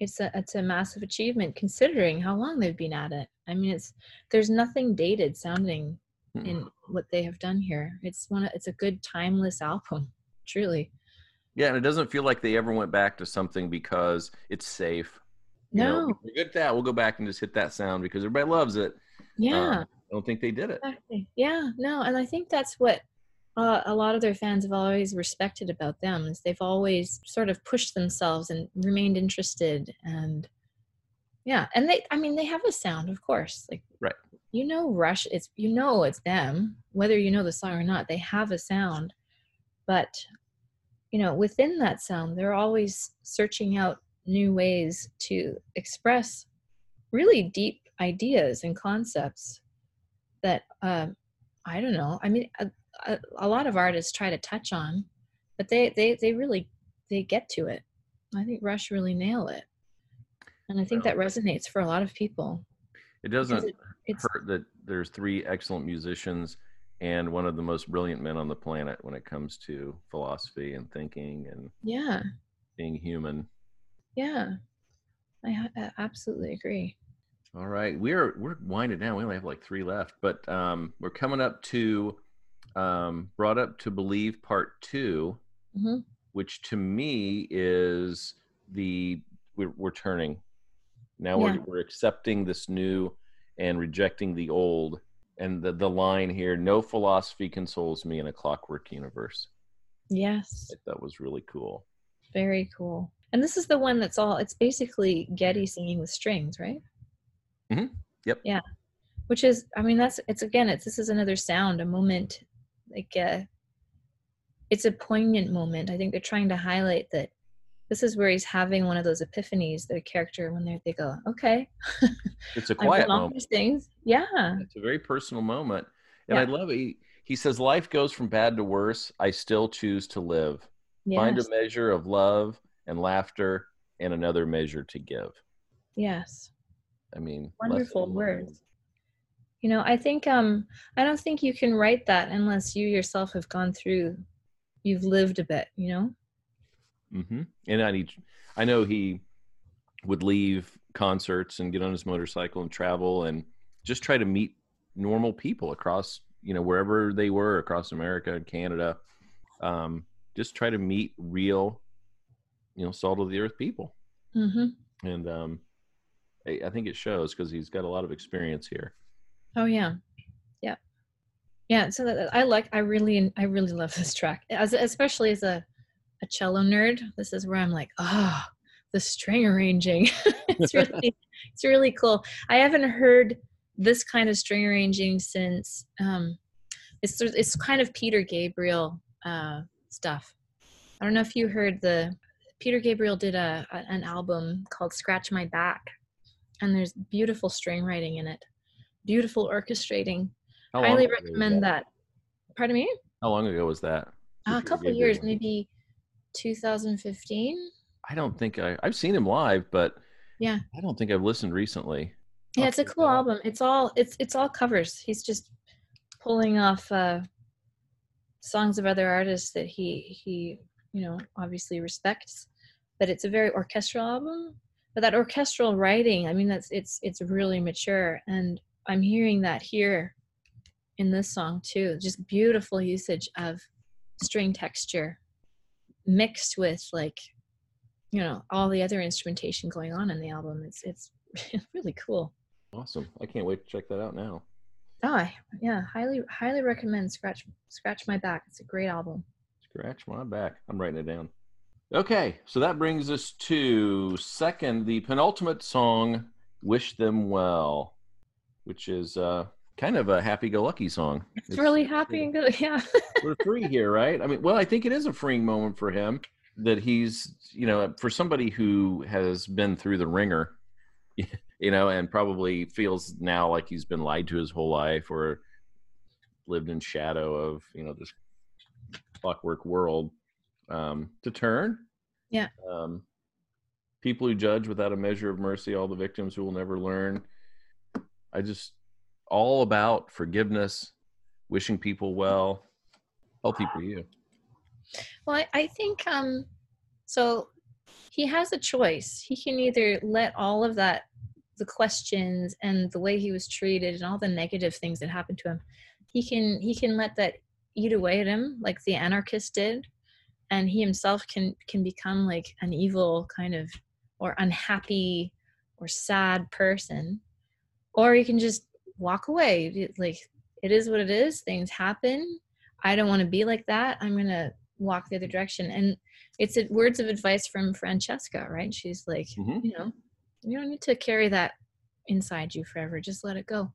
[SPEAKER 2] it's a it's a massive achievement considering how long they've been at it. I mean, it's there's nothing dated sounding
[SPEAKER 1] Mm.
[SPEAKER 2] in what they have done here. It's one of, it's a good timeless album, *laughs* truly.
[SPEAKER 1] Yeah, and it doesn't feel like they ever went back to something because it's safe. You know,
[SPEAKER 2] No,
[SPEAKER 1] we're good at that. We'll go back and just hit that sound because everybody loves it.
[SPEAKER 2] yeah.
[SPEAKER 1] Um, I don't think they did it.
[SPEAKER 2] Exactly. Yeah, no, and I think that's what uh, a lot of their fans have always respected about them is they've always sort of pushed themselves and remained interested and yeah, and they I mean they have a sound, of course. Like
[SPEAKER 1] Right.
[SPEAKER 2] you know Rush it's you know it's them, whether you know the song or not, they have a sound. But you know, within that sound, they're always searching out new ways to express really deep ideas and concepts that um, I don't know. I mean, a, a, a lot of artists try to touch on, but they they they really they get to it. I think Rush really nail it, and I think
[SPEAKER 1] Well,
[SPEAKER 2] that resonates for a lot of people.
[SPEAKER 1] It doesn't
[SPEAKER 2] it- It's
[SPEAKER 1] hurt that there's three excellent musicians and one of the most brilliant men on the planet when it comes to philosophy and thinking and
[SPEAKER 2] yeah,
[SPEAKER 1] being human.
[SPEAKER 2] Yeah. I, absolutely agree.
[SPEAKER 1] All right, we're we're winding down. We only have like three left, but um, we're coming up to um, brought up to believe part two,
[SPEAKER 2] hmm
[SPEAKER 1] which to me is the we're, we're turning now.
[SPEAKER 2] Yeah.
[SPEAKER 1] We're we're accepting this new and rejecting the old. And the the line here: "No philosophy consoles me in a clockwork universe."
[SPEAKER 2] Yes,
[SPEAKER 1] that was really cool.
[SPEAKER 2] very cool. And this is the one that's all. It's basically Geddy singing with strings, right?
[SPEAKER 1] Mm-hmm. Yep.
[SPEAKER 2] Yeah, which is, I mean, that's it's again, it's this is another sound, a moment, like uh, it's a poignant moment. I think they're trying to highlight that this is where he's having one of those epiphanies. Their character when they they go, okay, *laughs*
[SPEAKER 1] It's a quiet moment.
[SPEAKER 2] these things. Yeah,
[SPEAKER 1] It's a very personal moment. And I love it. He, he says, Life goes from bad to worse. I still choose to live. Find a measure of love and laughter and another measure to give.
[SPEAKER 2] yes.
[SPEAKER 1] I mean,
[SPEAKER 2] Wonderful words. You know, I think um I don't think you can write that unless you yourself have gone through you've lived a bit, you know?
[SPEAKER 1] hmm And I need, I know he would leave concerts and get on his motorcycle and travel and just try to meet normal people across, you know, wherever they were across America and Canada. Um, just try to meet real, you know, salt of the earth people.
[SPEAKER 2] Mhm.
[SPEAKER 1] And um, I, I think it shows because he's got a lot of experience here.
[SPEAKER 2] Oh yeah. Yeah. Yeah, so that, I like I really I really love this track. As especially as a a cello nerd, this is where I'm like, "Ah, the string arranging." *laughs* it's really it's really cool. I haven't heard this kind of string arranging since um it's it's kind of Peter Gabriel uh stuff. I don't know if you heard the Peter Gabriel did a, a an album called Scratch My Back and there's beautiful string writing in it. Beautiful orchestrating.
[SPEAKER 1] How
[SPEAKER 2] Highly recommend that. Pardon me?
[SPEAKER 1] How long ago was that?
[SPEAKER 2] Uh, a couple years, maybe 2015.
[SPEAKER 1] I don't think I, I've seen him live, but
[SPEAKER 2] Yeah.
[SPEAKER 1] I don't think I've listened recently.
[SPEAKER 2] Yeah,
[SPEAKER 1] I'll
[SPEAKER 2] it's a cool
[SPEAKER 1] that
[SPEAKER 2] album. It's all it's it's all covers. He's just pulling off uh songs of other artists that he he you know obviously respects. But it's a very orchestral album. But that orchestral writing, I mean that's it's it's really mature and I'm hearing that here in this song too. Just beautiful usage of string texture mixed with like you know all the other instrumentation going on in the album. It's it's *laughs* really cool.
[SPEAKER 1] Awesome. I can't wait to check that out now.
[SPEAKER 2] Oh, I, yeah, highly highly recommend Scratch Scratch My Back. It's a great album.
[SPEAKER 1] Scratch my back. I'm writing it down. Okay, so that brings us to second, the penultimate song, "Wish Them Well," which is uh, kind of a happy-go-lucky song.
[SPEAKER 2] It's, really happy and good. *laughs* Yeah.
[SPEAKER 1] we're free here, right? I mean, well, I think it is a freeing moment for him that he's, you know, for somebody who has been through the ringer, *laughs* you know, and probably feels now like he's been lied to his whole life or lived in shadow of, you know, this clockwork world um, to turn.
[SPEAKER 2] Yeah.
[SPEAKER 1] Um, people who judge without a measure of mercy, all the victims who will never learn. I just all about forgiveness, wishing people well. Healthy for you.
[SPEAKER 2] Well, I, I think um, so. He has a choice. He can either let all of that, the questions and the way he was treated and all the negative things that happened to him, he can he can let that eat away at him, like the anarchist did, and he himself can can become like an evil kind of or unhappy or sad person, or you can just walk away. Like it is what it is. Things happen. I don't want to be like that. I'm gonna walk the other direction. And it's a, words of advice from Francesca, right? She's like,
[SPEAKER 1] Mhm.
[SPEAKER 2] you know, you don't need to carry that inside you forever. Just let it go.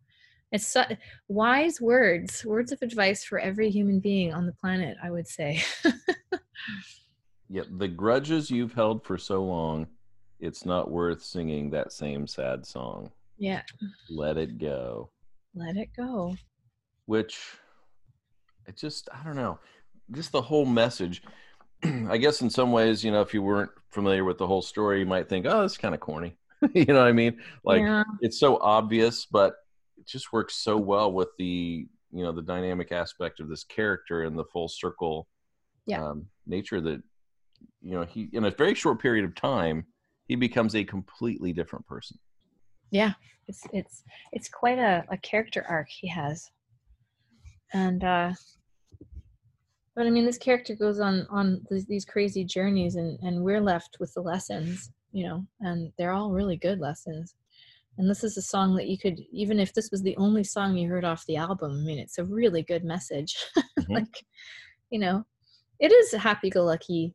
[SPEAKER 2] It's su- wise words, words of advice for every human being on the planet, I would say.
[SPEAKER 1] yeah, the grudges you've held for so long, it's not worth singing that same sad song.
[SPEAKER 2] yeah,
[SPEAKER 1] Let it go.
[SPEAKER 2] let it go.
[SPEAKER 1] Which it just I don't know. Just the whole message. *clears throat* I guess in some ways, you know, if you weren't familiar with the whole story, you might think, oh, that's kind of corny. *laughs* you know what I mean? Like
[SPEAKER 2] yeah,
[SPEAKER 1] it's so obvious, but it just works so well with the you know the dynamic aspect of this character and the full circle
[SPEAKER 2] Yeah.
[SPEAKER 1] um, nature that you know he in a very short period of time he becomes a completely different person.
[SPEAKER 2] yeah. It's it's it's quite a, a character arc he has. And uh but I mean this character goes on on these, these crazy journeys and and we're left with the lessons, you know, and they're all really good lessons. And this is a song that you could even if this was the only song you heard off the album, I mean it's a really good message. *laughs*
[SPEAKER 1] Mhm.
[SPEAKER 2] like you know, it is a happy go lucky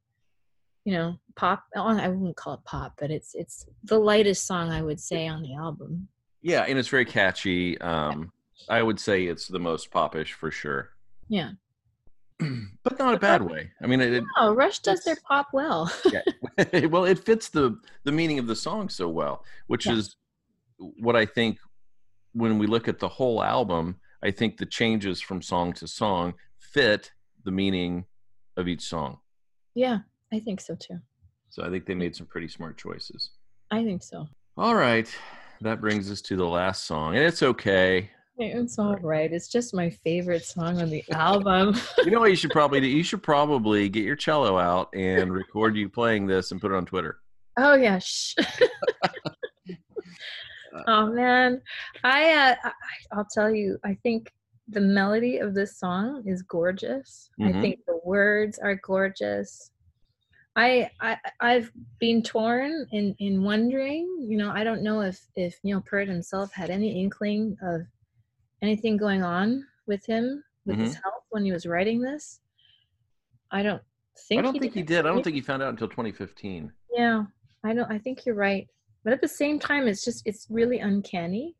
[SPEAKER 2] you know, pop oh, I wouldn't call it pop, but it's it's the lightest song I would say on the album.
[SPEAKER 1] Yeah, and it's very catchy. Um, I would say it's the most popish for sure,
[SPEAKER 2] Yeah. *clears throat*
[SPEAKER 1] but not a bad way. I mean, it,
[SPEAKER 2] Oh, Rush does their pop well.
[SPEAKER 1] it *laughs* well, it fits the the meaning of the song so well, which
[SPEAKER 2] Yeah.
[SPEAKER 1] is what I think when we look at the whole album. I think the changes from song to song fit the meaning of each song.
[SPEAKER 2] yeah, I think so too.
[SPEAKER 1] So I think they made some pretty smart choices.
[SPEAKER 2] I think so.
[SPEAKER 1] All right, that brings us to the last song, and it's okay.
[SPEAKER 2] It's all right. It's just my favorite song on the album.
[SPEAKER 1] You know what you should *laughs* probably do? You should probably get your cello out and record you playing this and put it on Twitter.
[SPEAKER 2] oh yeah. *laughs* Shh. oh man, I, uh, I I'll tell you. I think the melody of this song is gorgeous. I
[SPEAKER 1] Mhm.
[SPEAKER 2] think the words are gorgeous. I, I I've been torn in in wondering. You know, I don't know if if Neil Peart himself had any inkling of anything going on with him with his health when he was writing this. I don't think.
[SPEAKER 1] I don't think he
[SPEAKER 2] did.
[SPEAKER 1] did. I don't think he found out until 2015.
[SPEAKER 2] Yeah, I don't. I think you're right. But at the same time, it's just it's really uncanny.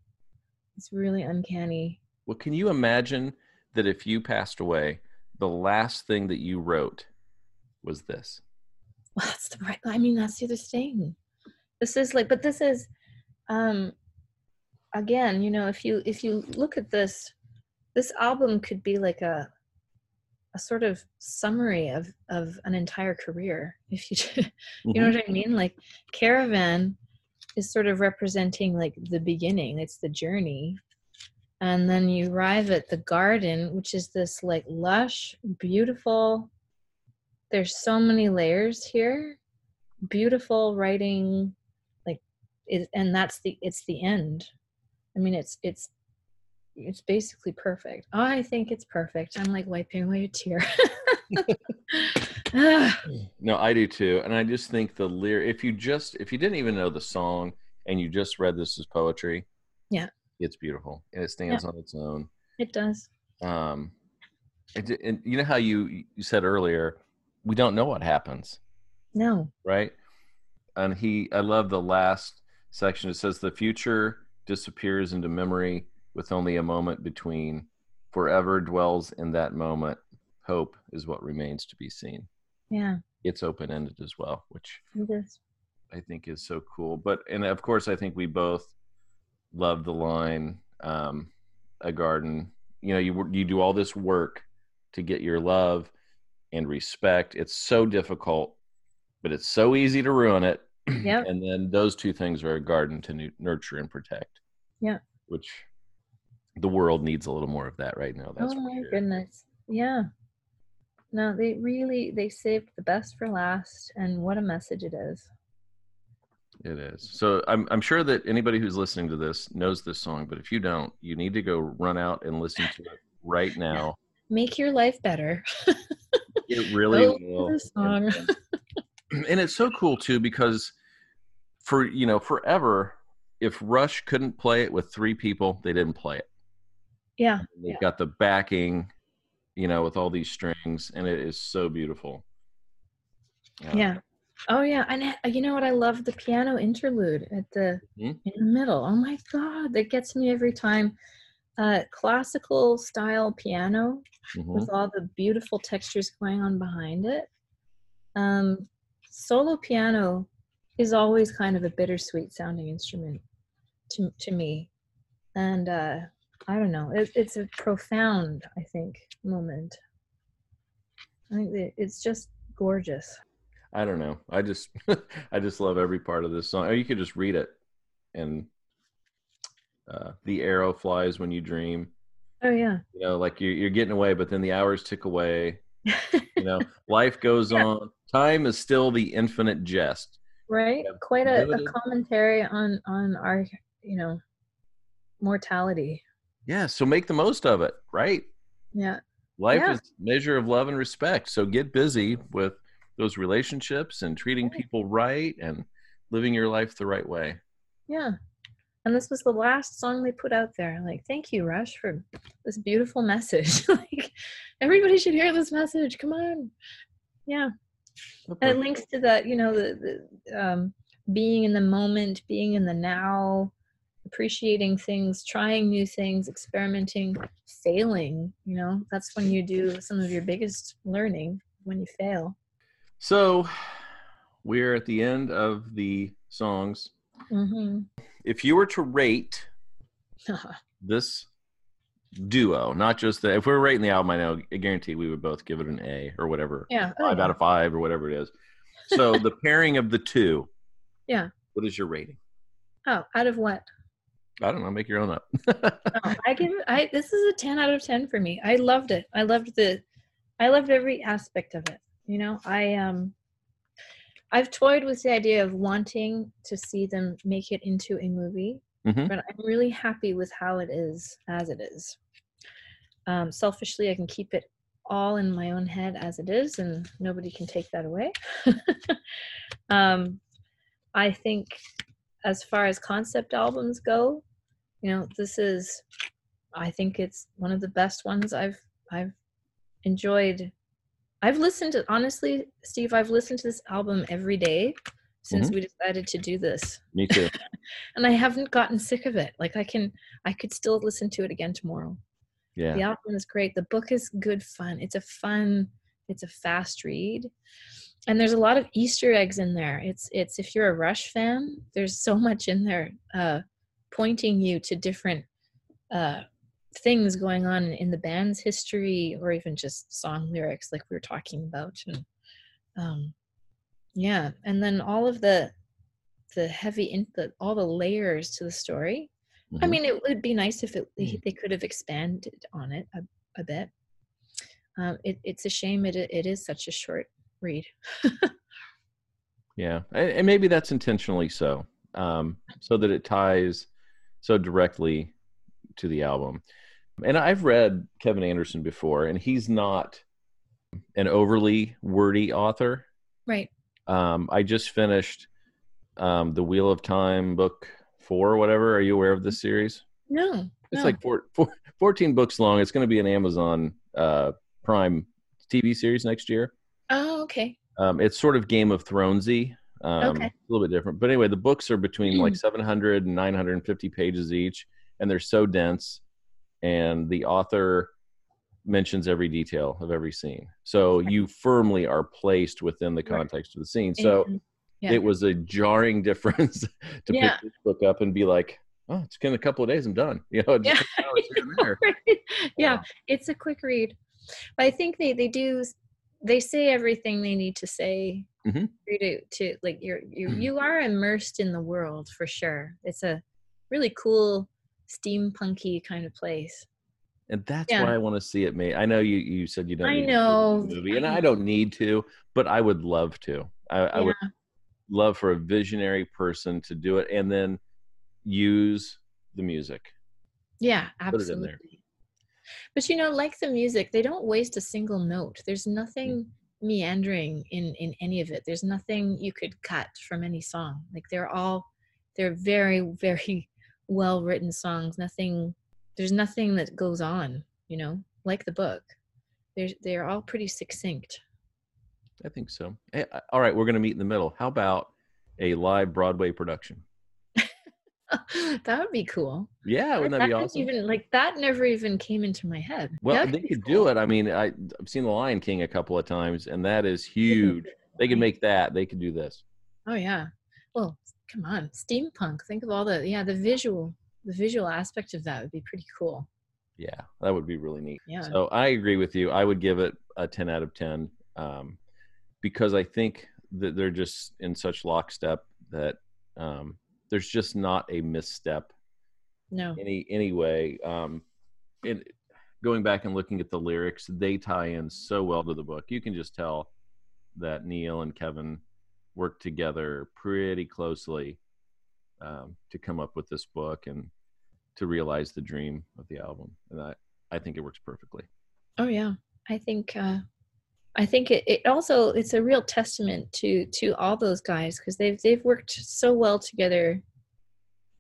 [SPEAKER 2] It's really uncanny.
[SPEAKER 1] Well, can you imagine that if you passed away, the last thing that you wrote was this?
[SPEAKER 2] Well, that's the right. I mean, that's the other thing. This is like, but this is, um, again, you know, if you if you look at this, this album could be like a, a sort of summary of of an entire career. If you, *laughs* you know what I mean? Like, Caravan is sort of representing like the beginning. It's the journey, and then you arrive at the garden, which is this like lush, beautiful there's so many layers here beautiful writing like it, and that's the it's the end. I mean it's it's it's basically perfect. Oh, I think it's perfect. I'm like wiping away a tear *laughs* *laughs* *sighs*
[SPEAKER 1] No, I do too. And I just think the lyric, if you just, if you didn't even know the song and you just read this as poetry,
[SPEAKER 2] Yeah.
[SPEAKER 1] it's beautiful and it stands on its own.
[SPEAKER 2] It does.
[SPEAKER 1] Um, and, and you know how you you said earlier, we don't know what happens,
[SPEAKER 2] No.
[SPEAKER 1] right? And he, I love the last section. It says the future disappears into memory with only a moment between. Forever dwells in that moment. Hope is what remains to be seen.
[SPEAKER 2] Yeah.
[SPEAKER 1] It's open ended as well, which I think is so cool. But and of course, I think we both love the line, um, "A garden." You know, you you do all this work to get your love and respect. It's so difficult, but it's so easy to ruin it. *clears throat*
[SPEAKER 2] Yep.
[SPEAKER 1] and then those two things are a garden to nu- nurture and protect.
[SPEAKER 2] Yeah.
[SPEAKER 1] Which the world needs a little more of that right now. That's
[SPEAKER 2] oh my
[SPEAKER 1] sure.
[SPEAKER 2] goodness. Yeah. No, they really they saved the best for last and what a message it is.
[SPEAKER 1] It is. So I'm I'm sure that anybody who's listening to this knows this song, but if you don't, you need to go run out and listen to it right *laughs* now.
[SPEAKER 2] Make your life better. *laughs*
[SPEAKER 1] It really
[SPEAKER 2] Go
[SPEAKER 1] will.
[SPEAKER 2] the song.
[SPEAKER 1] And, *clears throat* and it's so cool too because for you know forever, if Rush couldn't play it with three people, they didn't play it.
[SPEAKER 2] Yeah.
[SPEAKER 1] They've
[SPEAKER 2] Yeah.
[SPEAKER 1] got the backing, you know, with all these strings, and it is so beautiful.
[SPEAKER 2] Yeah. Oh yeah, and you know what? I love the piano interlude at the
[SPEAKER 1] Mhm.
[SPEAKER 2] in the middle. Oh my god, that gets me every time. Uh, classical style piano
[SPEAKER 1] Mhm.
[SPEAKER 2] with all the beautiful textures going on behind it. Um, solo piano is always kind of a bittersweet sounding instrument to to me, and uh, I don't know. It, it's a profound, I think, moment. I think it's just gorgeous.
[SPEAKER 1] I don't know. I just *laughs* I just love every part of this song. Or you could just read it, and uh, the arrow flies when you dream.
[SPEAKER 2] Oh yeah.
[SPEAKER 1] You know, like you're you're getting away, but then the hours tick away. *laughs* You know, life goes
[SPEAKER 2] Yeah.
[SPEAKER 1] on. Time is still the infinite jest.
[SPEAKER 2] right quite a, a commentary on on our you know mortality
[SPEAKER 1] Yeah, so make the most of it, right?
[SPEAKER 2] yeah
[SPEAKER 1] Life
[SPEAKER 2] Yeah.
[SPEAKER 1] is a measure of love and respect. So get busy with those relationships and treating people right and living your life the right way.
[SPEAKER 2] yeah and this was the last song they put out there like thank you rush for this beautiful message *laughs* like everybody should hear this message come on yeah and it links to that you know the, the um being in the moment being in the now appreciating things trying new things experimenting failing you know that's when you do some of your biggest learning when you fail
[SPEAKER 1] So we're at the end of the songs.
[SPEAKER 2] hmm
[SPEAKER 1] If you were to rate *laughs* this duo, not just the if we were rating the album, I know I guarantee we would both give it an A or whatever.
[SPEAKER 2] yeah
[SPEAKER 1] Five out of five or whatever it is. So the *laughs* pairing of the two.
[SPEAKER 2] Yeah.
[SPEAKER 1] What is your rating?
[SPEAKER 2] oh out of what
[SPEAKER 1] I don't know. Make your own up.
[SPEAKER 2] oh, *laughs* i give it i this is a 10 out of 10 for me i loved it i loved the i loved every aspect of it you know i um i've toyed with the idea of wanting to see them make it into a movie
[SPEAKER 1] Mhm.
[SPEAKER 2] but i'm really happy with how it is as it is um selfishly i can keep it all in my own head as it is and nobody can take that away *laughs* um i think as far as concept albums go you know this is i think it's one of the best ones i've i've enjoyed. I've listened to honestly steve i've listened to this album every day since mm-hmm. we decided to do this.
[SPEAKER 1] Me too. *laughs*
[SPEAKER 2] and i haven't gotten sick of it. Like i can i could still listen to it again tomorrow.
[SPEAKER 1] Yeah.
[SPEAKER 2] the album is great. The book is good fun. It's a fun it's a fast read and there's a lot of easter eggs in there. It's it's if you're a rush fan there's so much in there uh pointing you to different uh things going on in the band's history or even just song lyrics like we were talking about. And um yeah. And then all of the the heavy in the all the layers to the story. I
[SPEAKER 1] Mhm.
[SPEAKER 2] mean, it would be nice if it, they they could have expanded on it a, a bit. Um, it, it's a shame it it is such a short read.
[SPEAKER 1] Yeah, and, maybe that's intentionally so, um, so that it ties so directly to the album. And I've read Kevin Anderson before, and he's not an overly wordy author.
[SPEAKER 2] Right.
[SPEAKER 1] Um, I just finished um, the Wheel of Time book four or whatever. Are you aware of this series?
[SPEAKER 2] No.
[SPEAKER 1] It's
[SPEAKER 2] no.
[SPEAKER 1] like four, four, 14 books long. It's going to be an Amazon uh, Prime TV series next year.
[SPEAKER 2] Oh, okay.
[SPEAKER 1] Um, it's sort of Game of Thronesy. Um,
[SPEAKER 2] Okay.
[SPEAKER 1] A little bit different. But anyway, the books are between like 700 and 950 pages each, and they're so dense. And the author mentions every detail of every scene. So you firmly are placed within the
[SPEAKER 2] Right.
[SPEAKER 1] context of the scene. So
[SPEAKER 2] And- yeah.
[SPEAKER 1] it was a jarring *laughs* difference to
[SPEAKER 2] Yeah.
[SPEAKER 1] pick this book up and be like, oh, it's in a couple of days, I'm done. *laughs* You know,
[SPEAKER 2] Yeah.
[SPEAKER 1] just take hours here and
[SPEAKER 2] yeah, it's a quick read. But I think they they do they say everything they need to say
[SPEAKER 1] Mhm.
[SPEAKER 2] to to like you're you
[SPEAKER 1] Mhm.
[SPEAKER 2] you are immersed in the world for sure. It's a really cool steampunky kind of place.
[SPEAKER 1] And that's
[SPEAKER 2] Yeah.
[SPEAKER 1] why I want to see it made. I know you, you said you don't
[SPEAKER 2] I
[SPEAKER 1] need to see
[SPEAKER 2] know.
[SPEAKER 1] the movie, and
[SPEAKER 2] I
[SPEAKER 1] don't need to, but I would love to. I, I would love for a visionary person to do it and then use the music.
[SPEAKER 2] Yeah, absolutely.
[SPEAKER 1] Put it in there.
[SPEAKER 2] absolutely. But you know, like the music, they don't waste a single note. There's
[SPEAKER 1] Mm.
[SPEAKER 2] nothing meandering in in any of it. There's nothing you could cut from any song. Like they're all they're very *laughs* very well written songs. Nothing there's nothing that goes on, you know, like the book. They're they're all pretty succinct.
[SPEAKER 1] I think so. Hey, all right, we're going to meet in the middle. How about a live Broadway production? *laughs*
[SPEAKER 2] that would be cool.
[SPEAKER 1] Yeah, wouldn't that, be awesome?
[SPEAKER 2] Even like that never even came into my head.
[SPEAKER 1] well,
[SPEAKER 2] That
[SPEAKER 1] they could
[SPEAKER 2] cool.
[SPEAKER 1] do it. I mean, I, I've seen The Lion King a couple of times, and that is huge. They could make that. They could do this.
[SPEAKER 2] Oh yeah. Well, come on, steampunk. Think of all the yeah, the visual, the visual aspect of that would be pretty cool.
[SPEAKER 1] Yeah, that would be really neat.
[SPEAKER 2] Yeah.
[SPEAKER 1] So I agree with you. I would give it a 10 out of 10 um, because I think that they're just in such lockstep that um, there's just not a misstep
[SPEAKER 2] No.
[SPEAKER 1] any anyway. Um, it, going back and looking at the lyrics, they tie in so well to the book. You can just tell that Neil and Kevin worked together pretty closely um, to come up with this book and to realize the dream of the album. And I, I think it works perfectly.
[SPEAKER 2] Oh yeah. I think uh I think it, it also it's a real testament to to all those guys because they've they've worked so well together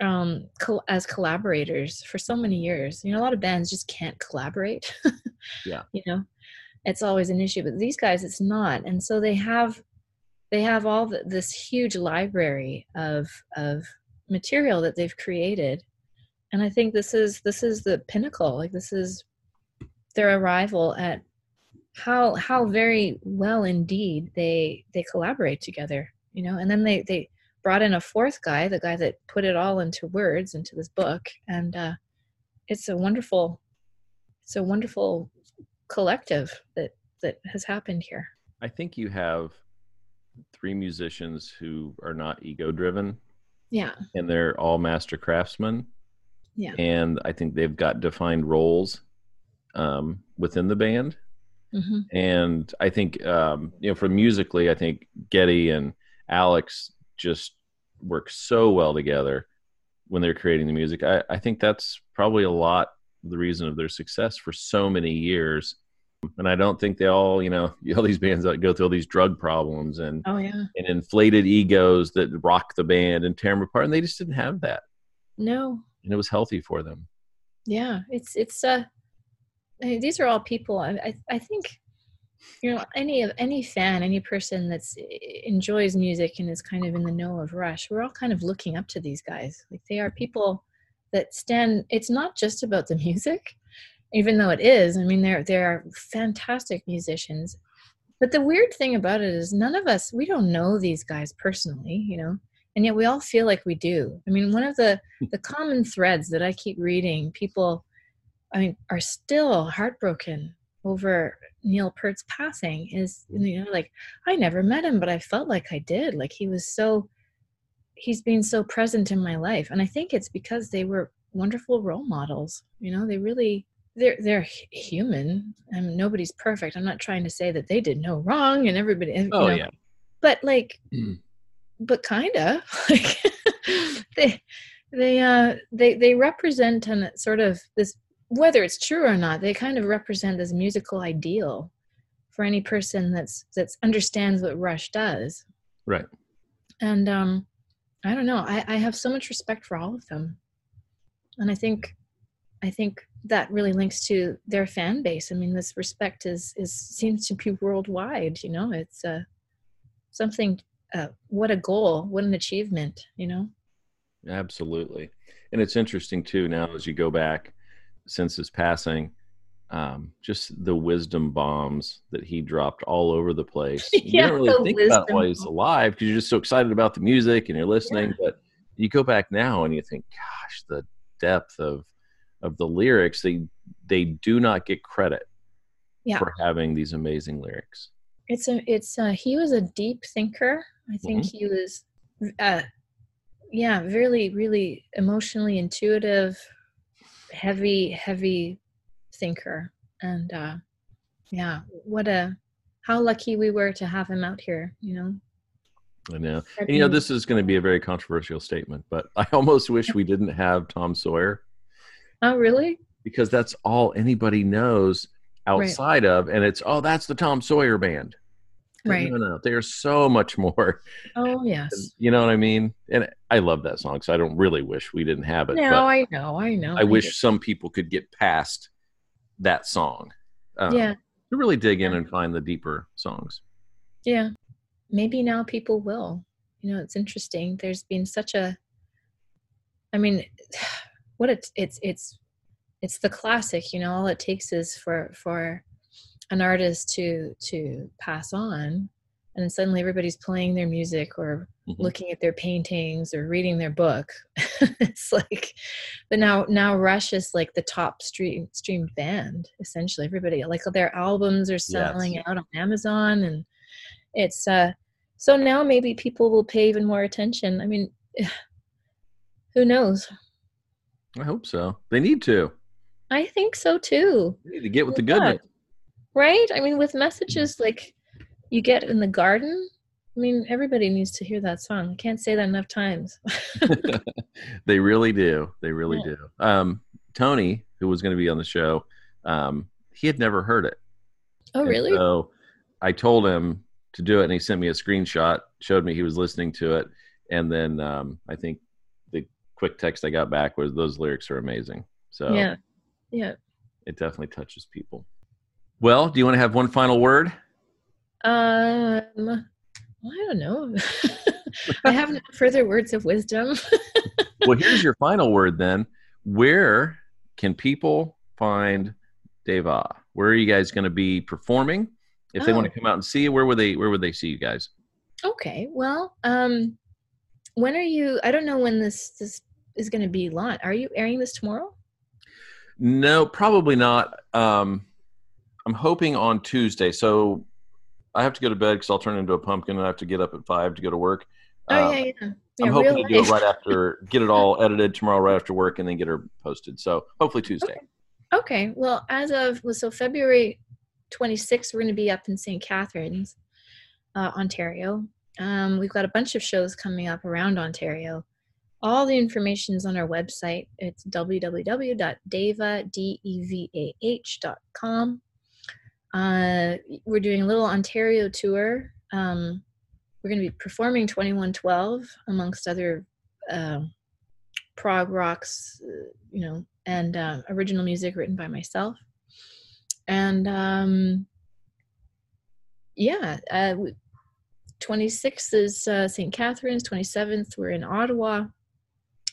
[SPEAKER 2] um col- as collaborators for so many years. You know, a lot of bands just can't collaborate. *laughs*
[SPEAKER 1] Yeah.
[SPEAKER 2] You know, it's always an issue, but these guys it's not. And so they have they have all the, this huge library of of material that they've created. And I think this is this is the pinnacle. Like this is their arrival at how how very well indeed they they collaborate together you know and then they they brought in a fourth guy the guy that put it all into words into this book and uh it's a wonderful it's a wonderful collective that that has happened here
[SPEAKER 1] I think you have three musicians who are not ego driven
[SPEAKER 2] yeah
[SPEAKER 1] and they're all master craftsmen.
[SPEAKER 2] Yeah.
[SPEAKER 1] And I think they've got defined roles um, within the band.
[SPEAKER 2] Hmm
[SPEAKER 1] and I think um, you know, from musically, I think Geddy and Alex just work so well together when they're creating the music. I, I think that's probably a lot the reason of their success for so many years. And I don't think they all, you know, *laughs* all these bands that go through all these drug problems and,
[SPEAKER 2] oh yeah
[SPEAKER 1] and inflated egos that rock the band and tear them apart. And they just didn't have that.
[SPEAKER 2] no
[SPEAKER 1] And it was healthy for them.
[SPEAKER 2] yeah it's it's uh I mean, these are all people I, I think you know any of any fan any person that's eh, enjoys music and is kind of in the know of rush we're all kind of looking up to these guys. Like they are people that stand it's not just about the *laughs* music even though it is. I mean they're they're fantastic musicians. But the weird thing about it is none of us we don't know these guys personally you know and yet we all feel like we do. I mean one of the the common threads that i keep reading people i mean are still heartbroken over neil peart's passing is you know like i never met him but i felt like i did like he was so he's been so present in my life and i think it's because they were wonderful role models you know they really they're they're hu- human and nobody's perfect i'm not trying to say that they did no wrong and everybody you
[SPEAKER 1] Oh,
[SPEAKER 2] know,
[SPEAKER 1] yeah.
[SPEAKER 2] but like
[SPEAKER 1] Mm.
[SPEAKER 2] but kinda *laughs* like *laughs* they they uh they they represent an sort of this whether it's true or not they kind of represent this musical ideal for any person that's that's understands what rush does
[SPEAKER 1] Right.
[SPEAKER 2] and um I don't know. I, I have so much respect for all of them. And I think I think that really links to their fan base. I mean, this respect is is seems to be worldwide. You know, it's uh, something. Uh, what a goal! What an achievement! You know.
[SPEAKER 1] Absolutely, and it's interesting too. Now, as you go back since his passing, um, just the wisdom bombs that he dropped all over the place. *laughs*
[SPEAKER 2] yeah,
[SPEAKER 1] you don't really think about why he's alive because you're just so excited about the music and you're listening. Yeah. But you go back now and you think, gosh, the depth of of the lyrics, they they do not get credit
[SPEAKER 2] yeah.
[SPEAKER 1] for having these amazing lyrics.
[SPEAKER 2] It's a it's a, he was a deep thinker. I think mm-hmm. he was uh yeah, really really emotionally intuitive, heavy heavy thinker and uh yeah, what a how lucky we were to have him out here, you know.
[SPEAKER 1] I know. And, you know, this is going to be a very controversial statement, but *laughs* I almost wish we didn't have Tom Sawyer
[SPEAKER 2] Oh, really?
[SPEAKER 1] Because that's all anybody knows outside right. of, and it's oh, that's the Tom Sawyer band.
[SPEAKER 2] Right.
[SPEAKER 1] No, no, there's so much more.
[SPEAKER 2] Oh *laughs* yes.
[SPEAKER 1] You know what I mean? And I love that song, so I don't really wish we didn't have it.
[SPEAKER 2] No, I know, I know.
[SPEAKER 1] I, I wish some people could get past that song.
[SPEAKER 2] Um, yeah.
[SPEAKER 1] To really dig in and find the deeper songs.
[SPEAKER 2] Yeah. Maybe now people will. You know, it's interesting. There's been such a I mean, *sighs* what it's it's it's it's the classic you know all it takes is for for an artist to to pass on and suddenly everybody's playing their music or mm-hmm. looking at their paintings or reading their book *laughs* it's like but now now rush is like the top stream streamed band essentially everybody like their albums are selling yes. out on amazon and it's uh so now maybe people will pay even more attention i mean *sighs* who knows
[SPEAKER 1] I hope so. They need to.
[SPEAKER 2] I think so too.
[SPEAKER 1] They need to get with the goodness.
[SPEAKER 2] Right? I mean, with messages like you get in the garden, I mean, everybody needs to hear that song. I can't say that enough times. *laughs* *laughs*
[SPEAKER 1] they really do. They really yeah. do. Um, Tony, who was going to be on the show, um, he had never heard it.
[SPEAKER 2] Oh, and really?
[SPEAKER 1] So I told him to do it, and he sent me a screenshot, showed me he was listening to it, and then um, I think the quick text I got back was those lyrics are amazing. So
[SPEAKER 2] yeah, yeah,
[SPEAKER 1] it definitely touches people. Well, do you want to have one final word?
[SPEAKER 2] Um, I don't know. *laughs* I have no *laughs* further words of wisdom. *laughs*
[SPEAKER 1] well, here's your final word then. Where can people find Deva? Where are you guys going to be performing? If oh. they want to come out and see you, where would they where would they see you guys?
[SPEAKER 2] Okay. Well, um when are you i don't know when this this is going to be launched are you airing this tomorrow
[SPEAKER 1] no probably not um i'm hoping on tuesday so i have to go to bed because i'll turn into a pumpkin and i have to get up at five to go to work
[SPEAKER 2] oh yeah yeah,
[SPEAKER 1] yeah i'm hoping to do it right after get it all edited tomorrow right after work and then get her posted so hopefully *laughs* tuesday
[SPEAKER 2] okay, okay. well as of well, so february 26th we're going to be up in st catharines uh, ontario um, we've got a bunch of shows coming up around Ontario. All the information is on our website. It's www.deva.com. Uh, we're doing a little Ontario tour. Um, we're going to be performing 2112 amongst other uh, prog rocks, uh, you know, and uh, original music written by myself. And um, yeah, uh, 26th is uh, St. Catharines. 27th, we're in Ottawa.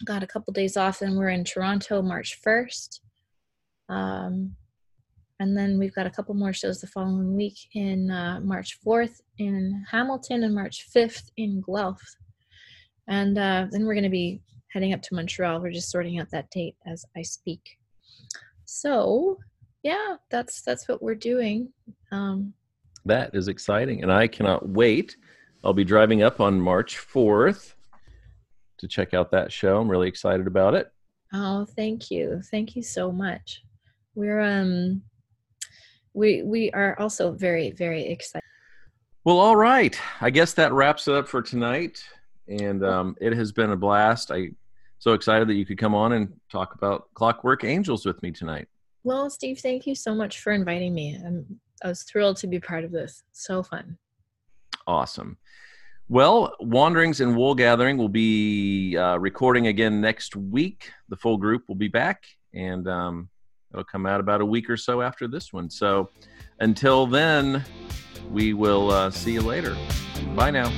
[SPEAKER 2] Got a couple days off, and we're in Toronto March 1st. Um, and then we've got a couple more shows the following week in uh, March 4th in Hamilton and March 5th in Guelph. And uh, then we're going to be heading up to Montreal. We're just sorting out that date as I speak. So, yeah, that's that's what we're doing. Um,
[SPEAKER 1] that is exciting, and I cannot wait I'll be driving up on March 4th to check out that show. I'm really excited about it.
[SPEAKER 2] Oh, thank you. Thank you so much. We're um we we are also very very excited.
[SPEAKER 1] Well, all right. I guess that wraps it up for tonight and um it has been a blast. I so excited that you could come on and talk about Clockwork Angels with me tonight.
[SPEAKER 2] Well, Steve, thank you so much for inviting me. I'm I was thrilled to be part of this. So fun.
[SPEAKER 1] Awesome. Well, Wanderings and Wool Gathering will be uh, recording again next week. The full group will be back, and um, it'll come out about a week or so after this one. So until then, we will uh, see you later. Bye now.